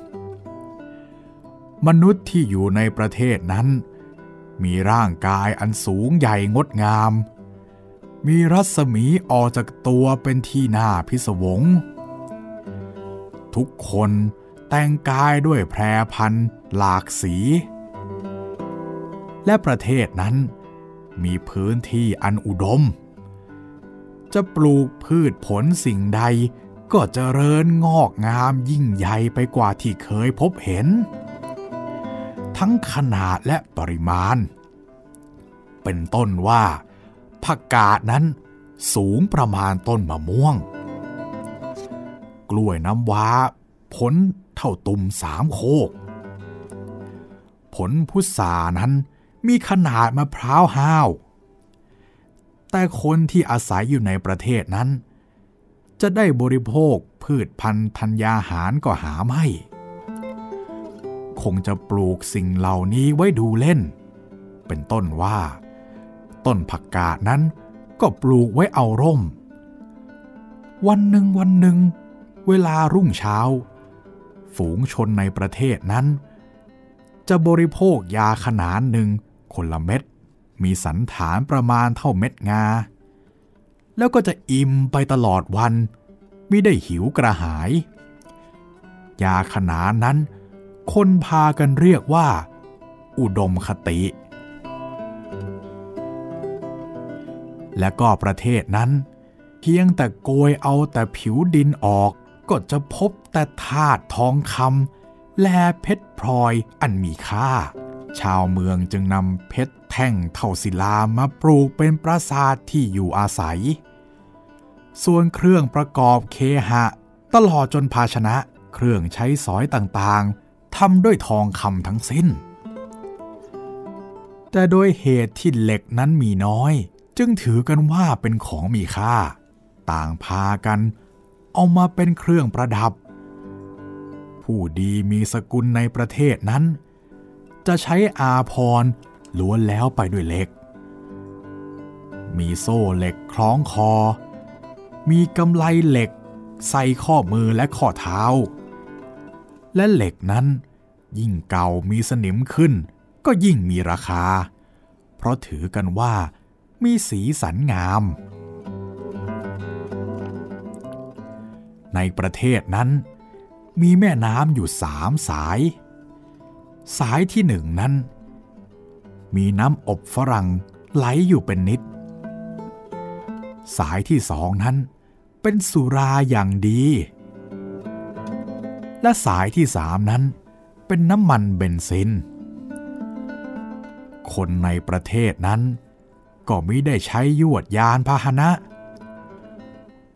[SPEAKER 1] มนุษย์ที่อยู่ในประเทศนั้น มีร่างกายอันสูงใหญ่งดงาม มีรัศมีออกจากตัวเป็นที่น่าพิศวง ทุกคนแต่งกายด้วยแพรพันหลากสี และประเทศนั้นมีพื้นที่อันอุดม จะปลูกพืชผลสิ่งใด ก็จเจริญงอกงามยิ่งใหญ่ไปกว่าที่เคยพบเห็น ทั้งขนาดและปริมาณ เป็นต้นว่าผักกาดนั้นสูงประมาณต้นมะม่วง กล้วยน้ำว้า ผลเท่าตุ่มสามโคก ผลพุทรานั้นมีขนาดมะพร้าวห้าว แต่คนที่อาศัยอยู่ในประเทศนั้น จะได้บริโภคพืชพันธุ์ธัญญาหารก็หาไม่ คงจะปลูกสิ่งเหล่านี้ไว้ดูเล่น เป็นต้นว่า ต้นผักกาดนั้นก็ปลูกไว้เอาร่ม วันหนึ่งวันหนึ่ง เวลารุ่งเช้า ฝูงชนในประเทศนั้น จะบริโภคยาขนานหนึ่งคนละเม็ด มีสันฐานประมาณเท่าเม็ดงา แล้วก็จะอิ่มไปตลอดวันไม่ได้หิวกระหาย ยาขนานนั้น คนพากันเรียกว่า อุดมคติ และก็ประเทศนั้น เพียงแต่โกยเอาแต่ผิวดินออกก็จะพบแต่ธาตุทองคำและเพชรพลอยอันมีค่า ชาวเมืองจึงนำเพชร แท่งเท่าศิลามาปลูกเป็นปราสาทที่อยู่อาศัย ส่วนเครื่องประกอบเคหะ ตลอดจนภาชนะเครื่องใช้สอยต่างๆทำด้วยทองคำทั้งสิ้น แต่โดยเหตุที่เหล็กนั้นมีน้อย จึงถือกันว่าเป็นของมีค่า ต่างพากันเอามาเป็นเครื่องประดับ ผู้ดีมีสกุลในประเทศนั้น จะใช้อาพร ล้วนแล้วไปด้วยเหล็ก มีโซ่เหล็กคล้องคอ มีกำไลเหล็ก ใส่ข้อมือและข้อเท้า และเหล็กนั้น ยิ่งเก่ามีสนิมขึ้น ก็ยิ่งมีราคา เพราะถือกันว่า มีสีสันงาม ในประเทศนั้น มีแม่น้ำอยู่สามสาย สายที่หนึ่งนั้น มีน้ำอบฝรั่งไหลอยู่เป็นนิด สายที่สองนั้นเป็นสุราอย่างดี และสายที่สามนั้นเป็นน้ำมันเบนซิน คนในประเทศนั้น ก็ไม่ได้ใช้ยวดยานพาหนะ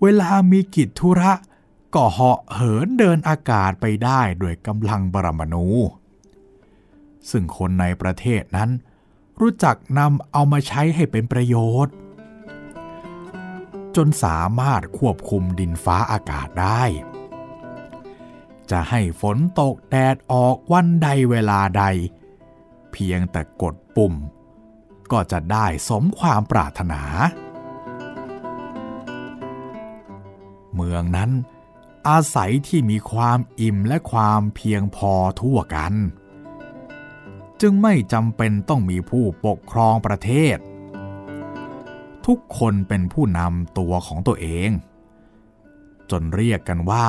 [SPEAKER 1] เวลามีกิจธุระก็เหาะเหินเดินอากาศไปได้ด้วยกำลังบรมณูซึ่งคนในประเทศนั้น รู้จักนำเอามาใช้ให้เป็นประโยชน์ จนสามารถควบคุมดินฟ้าอากาศได้ จะให้ฝนตกแดดออกวันใดเวลาใด เพียงแต่กดปุ่ม ก็จะได้สมความปรารถนา เมืองนั้นอาศัยที่มีความอิ่มและความเพียงพอทั่วกัน จึงไม่จำเป็นต้องมีผู้ปกครองประเทศ ทุกคนเป็นผู้นำตัวของตัวเอง จนเรียกกันว่า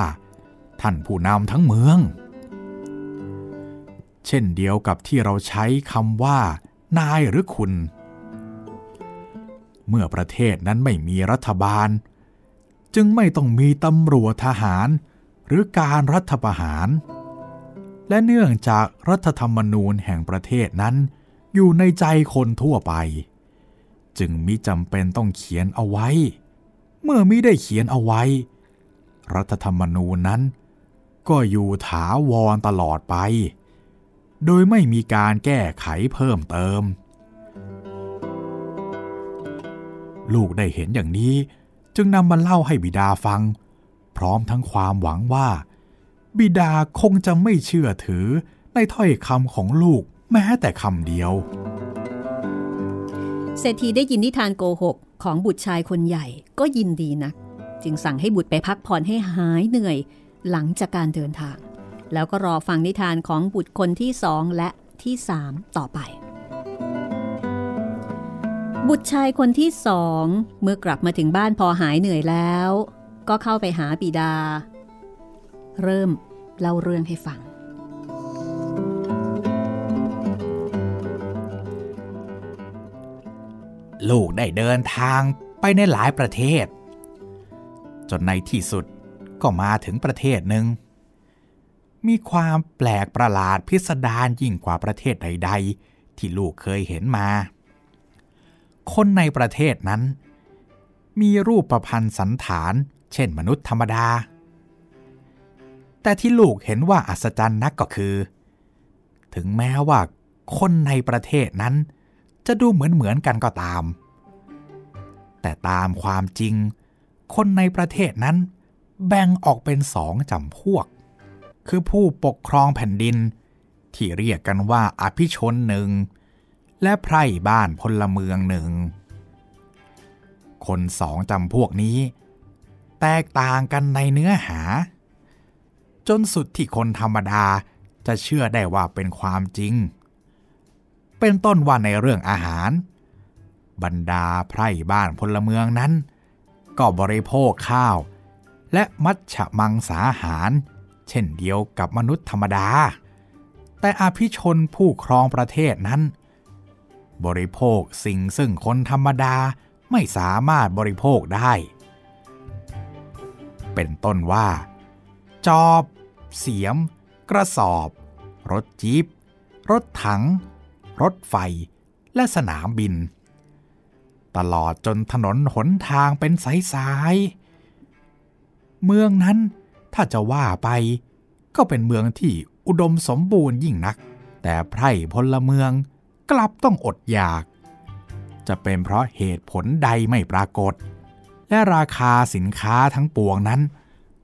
[SPEAKER 1] ท่านผู้นำทั้งเมือง เช่นเดียวกับที่เราใช้คำว่า นายหรือคุณ เมื่อประเทศนั้นไม่มีรัฐบาล จึงไม่ต้องมีตำรวจทหาร หรือการรัฐประหาร และเนื่องจากรัฐธรรมนูญแห่งประเทศนั้น อยู่ในใจคนทั่วไป จึงมิจำเป็นต้องเขียนเอาไว้ เมื่อมิได้เขียนเอาไว้ รัฐธรรมนูญนั้น ก็อยู่ถาวรตลอดไป โดยไม่มีการแก้ไขเพิ่มเติม ลูกได้เห็นอย่างนี้จึงนำมาเล่าให้บิดาฟัง พร้อมทั้งความหวังว่า บิดาคงจะไม่เชื่อถือในถ้อยคำของลูกแม้แต่คำเดียว
[SPEAKER 2] เศรษฐีได้ยินนิทานโกหกของบุตรชายคนใหญ่ก็ยินดีนะจึงสั่งให้บุตรไปพักผ่อนให้หายเหนื่อยหลังจากการเดินทาง แล้วก็รอฟังนิทานของบุตรคนที่สองและที่สามต่อไป บุตรชายคนที่สองเมื่อกลับมาถึงบ้านพอหายเหนื่อยแล้ว ก็เข้าไปหาปิดา เริ่มเล่าเรื่องให้ฟัง
[SPEAKER 1] ลูกได้เดินทางไปในหลายประเทศ จนในที่สุดก็มาถึงประเทศหนึ่ง มีความแปลกประหลาดพิสดารยิ่งกว่าประเทศใด ๆ ที่ลูกเคยเห็นมา คนในประเทศนั้น มีรูปประพันธ์สันฐาน เช่นมนุษย์ธรรมดา แต่ที่ลูกเห็นว่าอัศจรรย์นักก็คือ ถึงแม้ว่าคนในประเทศนั้น จะดูเหมือนเหมือนกันก็ตาม แต่ตามความจริง คนในประเทศนั้น แบ่งออกเป็นสองจำพวก คือผู้ปกครองแผ่นดิน ที่เรียกกันว่าอภิชนหนึ่ง และไพร่บ้านพลเมืองหนึ่ง คนสองจำพวกนี้ แตกต่างกันในเนื้อหา จนสุดที่คนธรรมดาจะเชื่อได้ว่าเป็นความจริง เป็นต้นว่าในเรื่องอาหาร บรรดาไพร่บ้านพลเมืองนั้น ก็บริโภคข้าว และมัชฉมังสาหาร เช่นเดียวกับมนุษย์ธรรมดา แต่อภิชนผู้ครองประเทศนั้น บริโภคสิ่งซึ่งคนธรรมดาไม่สามารถบริโภคได้ เป็นต้นว่า จอบ เสียม กระสอบ รถจีบรถถัง รถไฟ และสนามบิน ตลอดจนถนนหนทางเป็นสายๆเมืองนั้นถ้าจะว่าไป ก็เป็นเมืองที่อุดมสมบูรณ์ยิ่งนัก แต่ไพร่พลเมืองกลับต้องอดอยาก จะเป็นเพราะเหตุผลใดไม่ปรากฏ และราคาสินค้าทั้งปวงนั้น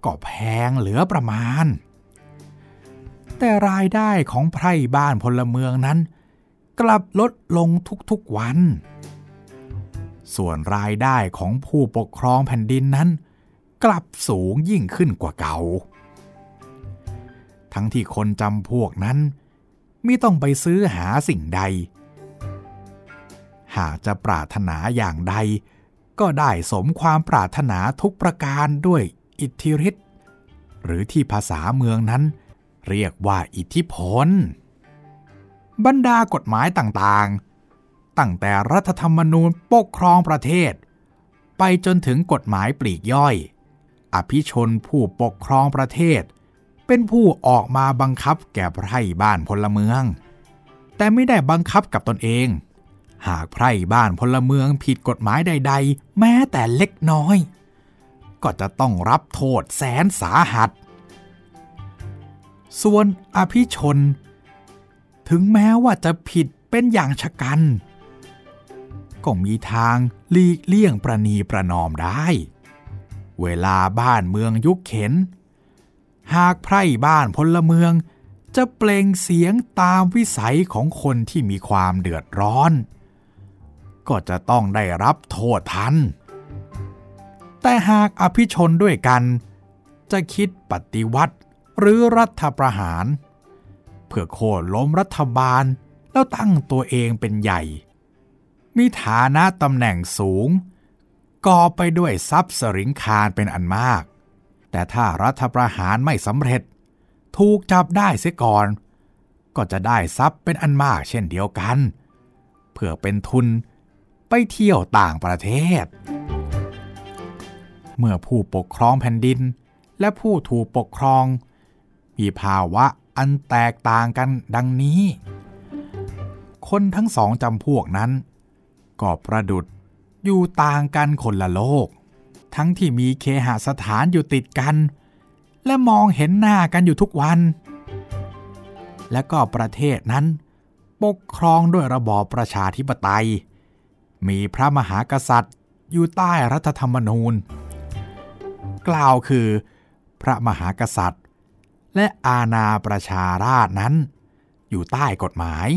[SPEAKER 1] ก็แพงเหลือประมาณ แต่รายได้ของไพร่บ้านพลเมืองนั้น กลับลดลงทุกๆวัน ส่วนรายได้ของผู้ปกครองแผ่นดินนั้น กลับสูงยิ่งขึ้นกว่าเก่า ทั้งที่คนจำพวกนั้น ไม่ต้องไปซื้อหาสิ่งใด หากจะปรารถนาอย่างใด ก็ได้สมความปรารถนาทุกประการด้วยอิทธิฤทธิ์หรือที่ภาษาเมืองนั้น เรียกว่าอิทธิพล บรรดากฎหมายต่างๆ ตั้งแต่รัฐธรรมนูญปกครองประเทศ ไปจนถึงกฎหมายปลีกย่อย อภิชนผู้ปกครองประเทศ เป็นผู้ออกมาบังคับแก่ไพร่บ้านพลเมือง แต่ไม่ได้บังคับกับตนเอง หากไพร่บ้านพลเมืองผิดกฎหมายใด ๆ แม้แต่เล็กน้อย ก็จะต้องรับโทษแสนสาหัส ส่วนอภิชน ถึงแม้ว่าจะผิดเป็นอย่างชะกัน ก็มีทางหลีกเลี่ยงประนีประนอมได้ เวลาบ้านเมืองยุคเข็น หากไพร่บ้านพลเมืองจะเปล่งเสียงตามวิสัยของคนที่มีความเดือดร้อน ก็จะต้องได้รับโทษทัน แต่หากอภิชนด้วยกัน จะคิดปฏิวัติ หรือรัฐประหาร เพื่อโค่นล้มรัฐบาลแล้วตั้งตัวเองเป็นใหญ่ มีฐานะตำแหน่งสูงก่อไปด้วยทรัพย์สริงคารเป็นอันมาก แต่ถ้ารัฐประหารไม่สำเร็จ ถูกจับได้เสียก่อน ก็จะได้ทรัพย์เป็นอันมากเช่นเดียวกัน เพื่อเป็นทุนไปเที่ยวต่างประเทศ เมื่อผู้ปกครองแผ่นดิน และผู้ถูกปกครอง มีภาวะอันแตกต่างกันดังนี้ คนทั้งสองจำพวกนั้นก็ประดุดอยู่ต่างกันคนละโลก ทั้งที่มีเคหสถานอยู่ติดกัน และมองเห็นหน้ากันอยู่ทุกวัน และก็ประเทศนั้น ปกครองด้วยระบอบประชาธิปไตย มีพระมหากษัตริย์อยู่ใต้รัฐธรรมนูญ กล่าวคือ พระมหากษัตริย์ และอาณาประชาราชนั้น อยู่ใต้กฎหมาย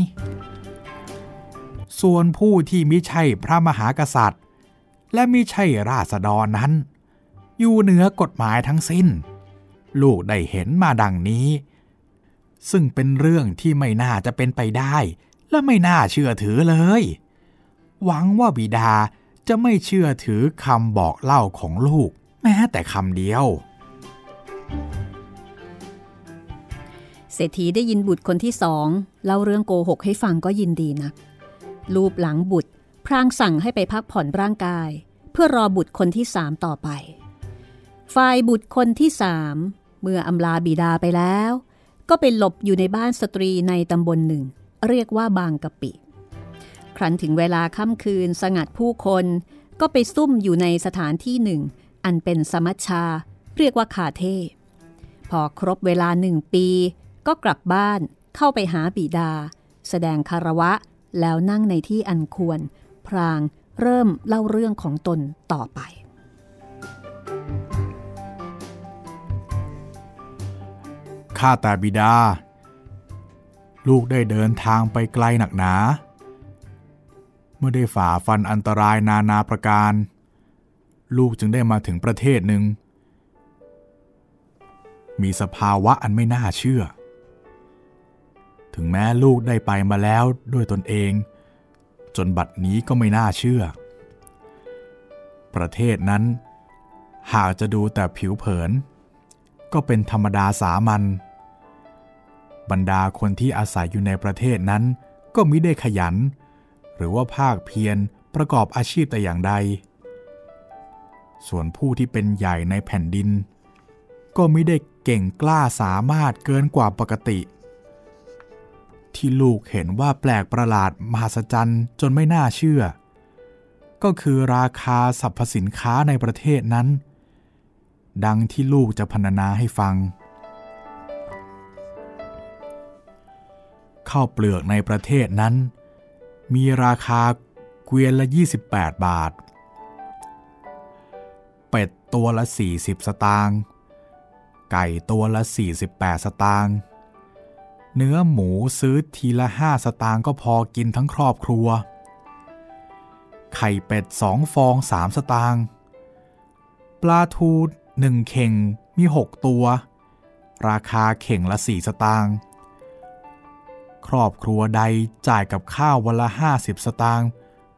[SPEAKER 1] ส่วนผู้ที่มิใช่พระมหากษัตริย์ และมิใช่ราษฎรนั้น อยู่เหนือกฎหมายทั้งสิ้น ลูกได้เห็นมาดังนี้ ซึ่งเป็นเรื่องที่ไม่น่าจะเป็นไปได้ และไม่น่าเชื่อถือเลย หวังว่าบิดาจะไม่เชื่อถือคำบอกเล่าของลูก แม้แต่คำเดียว
[SPEAKER 2] เศรษฐีได้ยินบุตรคนที่สองเล่าเรื่องโกหกให้ฟังก็ยินดีนะลูบหลังบุตร พรางสั่งให้ไปพักผ่อนร่างกาย เพื่อรอบุตรคนที่สามต่อไป ฝ่ายบุตรคนที่สามเมื่ออำลาบิดาไปแล้ว ก็ไปหลบอยู่ในบ้านสตรีในตำบลหนึ่ง เรียกว่าบางกะปิ ครั้นถึงเวลาค่ำคืนสงัดผู้คน ก็ไปซุ่มอยู่ในสถานที่หนึ่ง อันเป็นสมัชชา เรียกว่าคาเทพอครบเวลาหนึ่งปี ก็กลับบ้านเข้าไปหาบิดา แสดงคารวะ แล้วนั่งในที่อันควร พรางเริ่มเล่าเรื่องของตนต่อไป
[SPEAKER 1] ข้าแต่บิดา ลูกได้เดินทางไปไกลหนักหนา เมื่อได้ฝ่าฟันอันตรายนานาประการ ลูกจึงได้มาถึงประเทศหนึ่ง มีสภาวะอันไม่น่าเชื่อ ถึงแม้ลูกได้ไปมาแล้วด้วยตนเอง จนบัดนี้ก็ไม่น่าเชื่อ ประเทศนั้น หากจะดูแต่ผิวเผิน ก็เป็นธรรมดาสามัญบรรดาคนที่อาศัยอยู่ในประเทศนั้นก็มิได้ขยัน หรือว่าภาคเพียรประกอบอาชีพแต่อย่างใด ส่วนผู้ที่เป็นใหญ่ในแผ่นดิน ก็ไม่ได้เก่งกล้าสามารถเกินกว่าปกติ ที่ลูกเห็นว่าแปลกประหลาดมหัศจรรย์จนไม่น่าเชื่อ ก็คือราคาสรรพสินค้าในประเทศนั้น ดังที่ลูกจะพรรณนาให้ฟัง ข้าวเปลือกในประเทศนั้น มีราคาเกวียนละ 28 บาท เป็ดตัวละ 40 สตางค์ไก่ตัวละ 48 สตางค์ เนื้อหมูซื้อทีละห้าสตางค์ก็พอกินทั้งครอบครัว ไข่เป็ดสองฟองสามสตางค์ปลาทูหนึ่งเข่งมีหกตัว ราคาเข่งละสี่สตางค์ครอบครัวใดจ่ายกับข้าววันละห้าสิบสตางค์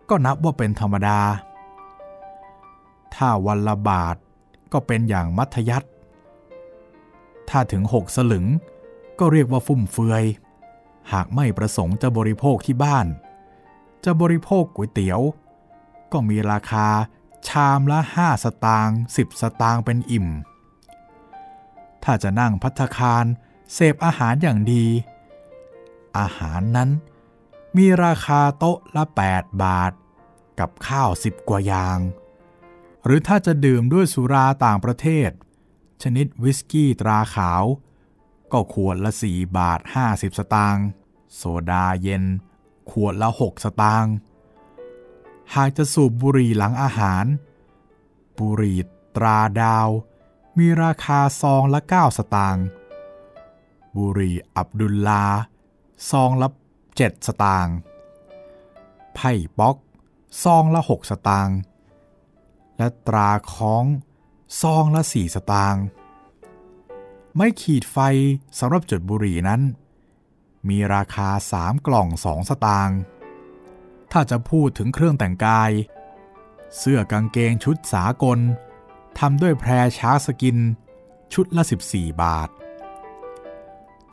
[SPEAKER 1] ก็นับว่าเป็นธรรมดา ถ้าวันละบาทก็เป็นอย่างมัธยัติถ้าถึงหกสลึง ก็เรียกว่าฟุ่มเฟือย หากไม่ประสงค์จะบริโภคที่บ้าน จะบริโภคก๋วยเตี๋ยว ก็มีราคาชามละห้าสตางค์สิบสตางค์เป็นอิ่ม ถ้าจะนั่งพัฒคารเสพอาหารอย่างดี อาหารนั้นมีราคาโต๊ะละ 8 บาท กับข้าวสิบกว่าอย่าง หรือถ้าจะดื่มด้วยสุราต่างประเทศ ชนิดวิสกี้ตราขาว ก็ขวดละ 4 บาท 50 สตางค์โซดาเย็น ขวดละ 6 สตางค์หากจะสูบบุหรี่หลังอาหาร บุหรี่ตราดาว มีราคาซองละ 9 สตางค์บุรีอับดุลลา ซองละ 7 สตางค์ไพ่ป๊อกซองละ 6 สตางค์และตราค้อง ซองละ 4 สตางค์ ไม่ขีดไฟสำหรับจุดบุหรี่นั้น มีราคา3กล่อง2สตางค์ถ้าจะพูดถึงเครื่องแต่งกาย เสื้อกางเกงชุดสากลทำด้วยแพรช้าสกิน ชุดละ 14 บาท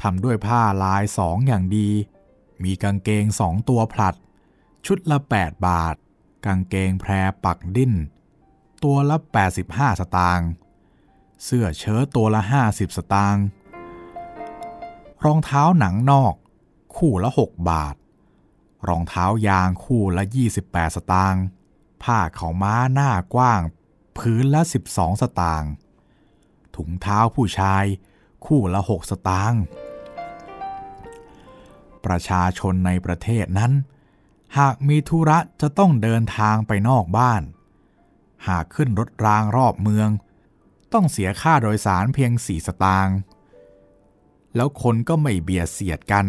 [SPEAKER 1] ทำด้วยผ้าลายสองอย่างดี มีกางเกงสองตัวผลัด ชุดละ 8 บาท กางเกงแพรปักดิ้น ตัวละ 85 สตางค์ เสื้อเชิ้ตตัวละ 50 สตางค์รองเท้าหนังนอก คู่ละ 6 บาท รองเท้ายางคู่ละ 28 สตางค์ผ้าเขาม้าหน้ากว้าง พื้นละ 12 สตางค์ถุงเท้าผู้ชาย คู่ละ 6 สตางค์ประชาชนในประเทศนั้น หากมีธุระจะต้องเดินทางไปนอกบ้าน หากขึ้นรถรางรอบเมือง ต้องเสียค่าโดยสารเพียง4สตางค์แล้วคนก็ไม่เบียดเสียดกัน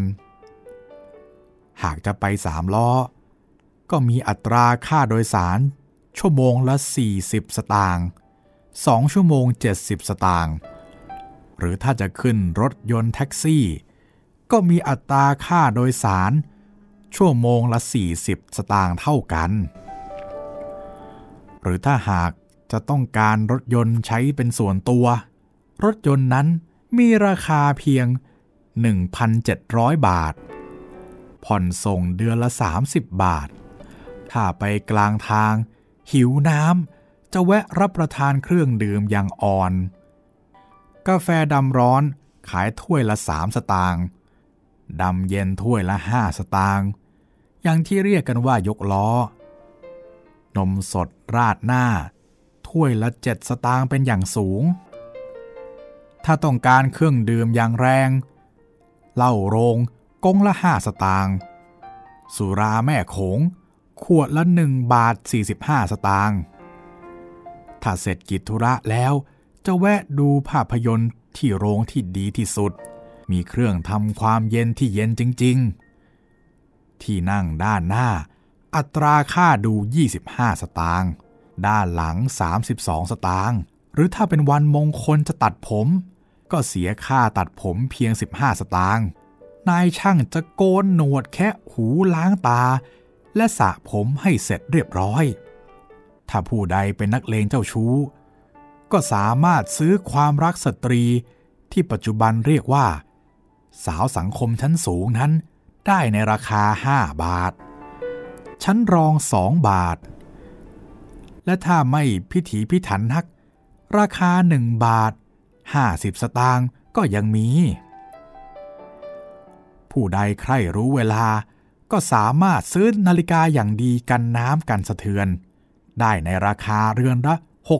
[SPEAKER 1] หากจะไปสามล้อ ก็มีอัตราค่าโดยสาร ชั่วโมงละ 40 สตางค์2ชั่วโมง 70 สตางค์หรือถ้าจะขึ้นรถยนต์แท็กซี่ ก็มีอัตราค่าโดยสาร ชั่วโมงละ 40 สตางค์เท่ากัน หรือถ้าหาก จะต้องการรถยนต์ใช้เป็นส่วนตัว รถยนต์นั้นมีราคาเพียง 1,700 บาท ผ่อนส่งเดือนละ 30 บาท ถ้าไปกลางทาง หิวน้ำจะแวะรับประทานเครื่องดื่มอย่างอ่อน กาแฟดำร้อนขายถ้วยละสามสตางค์ดำเย็นถ้วยละห้าสตางค์อย่างที่เรียกกันว่ายกล้อ นมสดราดหน้า ถ้วยละเจ็ดสตางค์เป็นอย่างสูง ถ้าต้องการเครื่องดื่มอย่างแรง เหล้าโรงกงละห้าสตางค์สุราแม่โขง ขวดละ1บาท 45 สตางค์ถ้าเสร็จกิจธุระแล้วจะแวะดูภาพยนตร์ที่โรงที่ดีที่สุด มีเครื่องทำความเย็นที่เย็นจริง ๆ ที่นั่งด้านหน้า อัตราค่าดู 25 สตางค์ ด้านหลัง 32 สตางค์ หรือถ้าเป็นวันมงคลจะตัดผม ก็เสียค่าตัดผมเพียง 15 สตางค์ นายช่างจะโกนหนวดแค่หูล้างตา และสระผมให้เสร็จเรียบร้อย ถ้าผู้ใดเป็นนักเลงเจ้าชู้ ก็สามารถซื้อความรักสตรีที่ปัจจุบันเรียกว่า สาวสังคมชั้นสูงนั้น ได้ในราคา 5 บาท ชั้นรอง 2 บาท และถ้าไม่พิถีพิถันนัก ราคา1บาท50สตางค์ก็ยังมี ผู้ใดใครรู้เวลาก็สามารถซื้อนาฬิกาอย่างดีกันน้ำกันสะเทือน ได้ในราคาเรือนละ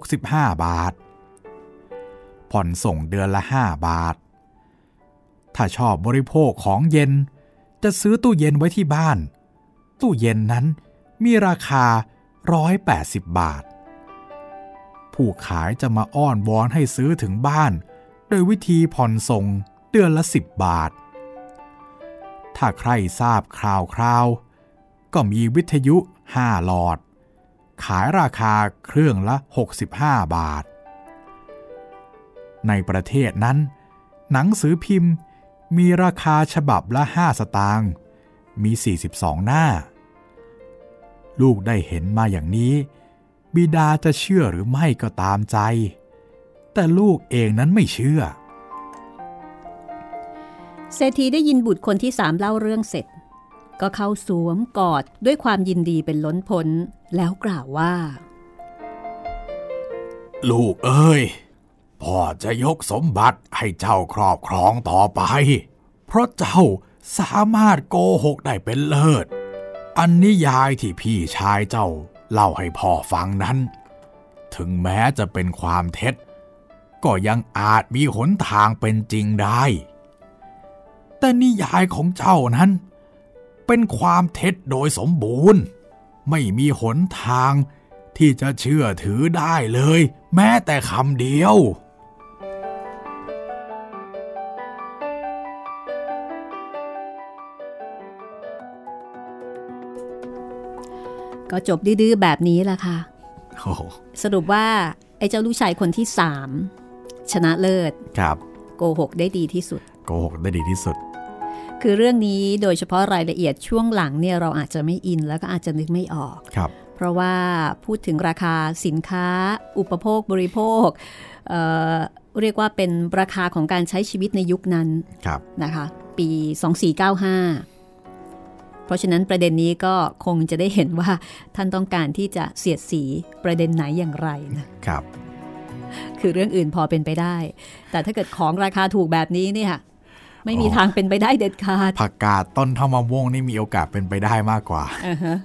[SPEAKER 1] 65 บาท ผ่อนส่งเดือนละ 5 บาท ถ้าชอบบริโภคของเย็น จะซื้อตู้เย็นไว้ที่บ้าน ตู้เย็นนั้นมีราคา 180 บาท ผู้ขายจะมาอ้อนวอนให้ซื้อถึงบ้าน โดยวิธีผ่อนส่งเดือนละ 10 บาท ถ้าใครทราบคราวคราวก็มีวิทยุ5หลอด ขายราคาเครื่องละ 65 บาท ในประเทศนั้น หนังสือพิมพ์มีราคาฉบับละ 5 สตางค์ มี 42 หน้า ลูกได้เห็นมาอย่างนี้ บิดาจะเชื่อหรือไม่ก็ตามใจ แต่ลูกเองนั้นไม่เชื่อ
[SPEAKER 2] เศรษฐีได้ยินบุตรคนที่สามเล่าเรื่องเสร็จ ก็เข้าสวมกอดด้วยความยินดีเป็นล้นพ้นแล้วกล่าวว่า
[SPEAKER 1] ลูกเอ้ยพ่อจะยกสมบัติให้เจ้าครอบครองต่อไป เพราะเจ้าสามารถโกหกได้เป็นเลิศ อันนิยายที่พี่ชายเจ้าเล่าให้พ่อฟังนั้น ถึงแม้จะเป็นความเท็จ ก็ยังอาจมีหนทางเป็นจริงได้ แต่นิยายของเจ้านั้น เป็นความเท็จโดยสมบูรณ์ ไม่มีหนทางที่จะเชื่อถือได้เลย แม้แต่คำเดียว
[SPEAKER 2] ก็จบดื้อๆแบบนี้แหละค่ะ
[SPEAKER 1] โอ้โห
[SPEAKER 2] สรุปว่า ไอ้เจ้าลูกชายคนที่สามชนะเลิศ
[SPEAKER 1] ครับ
[SPEAKER 2] โกหกได้ดีที่สุด
[SPEAKER 1] โกหกได้ดีที่สุด
[SPEAKER 2] คือเรื่องนี้โดยเฉพาะรายละเอียดช่วงหลังเนี่ยเราอาจจะไม่อินแล้วก็อาจจะนึกไม่ออก
[SPEAKER 1] ครับ
[SPEAKER 2] เพราะว่าพูดถึงราคาสินค้า อุปโภคบริโภคเอ่อเรียกว่าเป็นราคาของการใช้ชีวิตในยุคนั้น
[SPEAKER 1] ครับ
[SPEAKER 2] นะคะ ปี 2495 เพราะฉะนั้นประเด็นนี้ก็คงจะได้เห็นว่าท่านต้องการที่จะเสียดสีประเด็นไหนอย่างไรนะ
[SPEAKER 1] ครับ
[SPEAKER 2] คือเรื่องอื่นพอเป็นไปได้ แต่ถ้าเกิดของราคาถูกแบบนี้เนี่ยไม่มีทางเป็นไปได้เด็ดขาด
[SPEAKER 1] ผักกาดต้นเท่ามะม่วงนี่มีโอกาสเป็นไปได้มากกว่า
[SPEAKER 2] อ่าฮะ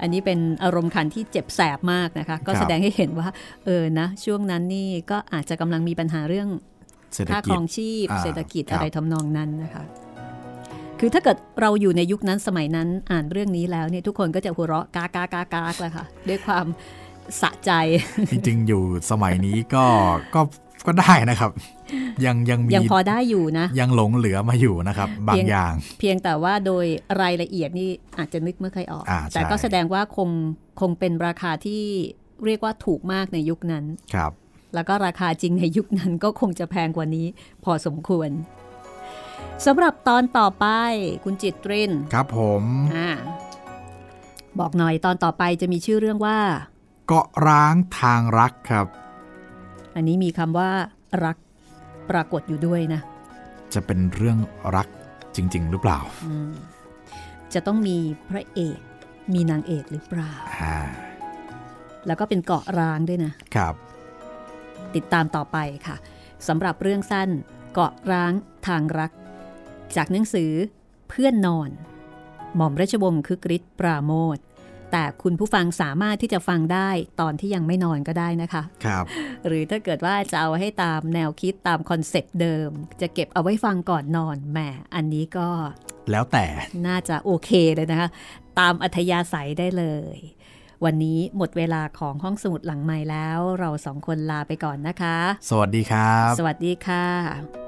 [SPEAKER 2] อันนี้เป็นอารมณ์ขันที่เจ็บแสบมากนะคะ ก็
[SPEAKER 1] ครับ
[SPEAKER 2] แสดงให้เห็นว่า เออนะ ช่วงนั้นนี่ก็อาจจะกำลังมีปัญหาเรื่อง
[SPEAKER 1] เศรษฐ
[SPEAKER 2] ค่าค
[SPEAKER 1] กิ
[SPEAKER 2] ร
[SPEAKER 1] จ
[SPEAKER 2] องชีพ
[SPEAKER 1] อ่า
[SPEAKER 2] เศรษฐกิจ
[SPEAKER 1] ครับ
[SPEAKER 2] อะไรทำนองนั้นนะคะ คือถ้าเกิดเราอยู่ในยุคนั้นสมัยนั้นอ่านเรื่องนี้แล้วเนี่ยทุกคนก็จะหัวเราะกากากากากแล้วค่ะ ด้วยความสะใจ
[SPEAKER 1] จริง ๆ อยู่สมัยนี้ก็ก็ก็ได้นะครับ ยังยังมี
[SPEAKER 2] ยังพอได้อยู่นะ
[SPEAKER 1] ยังหลงเหลือมาอยู่นะครับ บางอย่าง
[SPEAKER 2] เพียงแต่ว่าโดยรายละเอียดนี่อาจจะนึกไม่ค่อยออก
[SPEAKER 1] อ่าใช่
[SPEAKER 2] แต่ก็แสดงว่าคงคงเป็นราคาที่เรียกว่าถูกมากในยุคนั้น
[SPEAKER 1] ครับ
[SPEAKER 2] แล้วก็ราคาจริงในยุคนั้นก็คงจะแพงกว่านี้ พอสมควร สำหรับตอนต่อไปคุณจิตริน
[SPEAKER 1] ครับผม
[SPEAKER 2] อ่าบอกหน่อยตอนต่อไปจะมีชื่อเรื่องว่า
[SPEAKER 1] เกาะร้างทางรักครับ
[SPEAKER 2] อันนี้มีคำว่ารักปรากฏอยู่ด้วยนะ
[SPEAKER 1] จะเป็นเรื่องรักจริง ๆ หรือเปล่า
[SPEAKER 2] อืมจะต้องมีพระเอก มีนางเอกหรือเปล่า
[SPEAKER 1] อ่า
[SPEAKER 2] แล้วก็เป็นเกาะร้างด้วยนะ
[SPEAKER 1] ครับ
[SPEAKER 2] ติดตามต่อไปค่ะสำหรับเรื่องสั้นเกาะร้างทางรัก จากหนังสือเพื่อนนอน หม่อมราชวงศ์คึกฤทธิ์ปราโมชแต่คุณผู้ฟังสามารถที่จะฟังได้ตอนที่ยังไม่นอนก็ได้นะคะ
[SPEAKER 1] ครับ
[SPEAKER 2] หรือถ้าเกิดว่าจะเอาให้ตามแนวคิดตาม concept เดิม จะเก็บเอาไว้ฟังก่อนนอนแหมอันนี้ก็
[SPEAKER 1] แล้วแต่
[SPEAKER 2] น่าจะโอเคเลยนะคะ ตามอัธยาศัยได้เลย วันนี้หมดเวลาของห้องสมุดหลังใหม่แล้ว เราสองคนลาไปก่อนนะคะ
[SPEAKER 1] สวัสดีครับ
[SPEAKER 2] สวัสดีค่ะ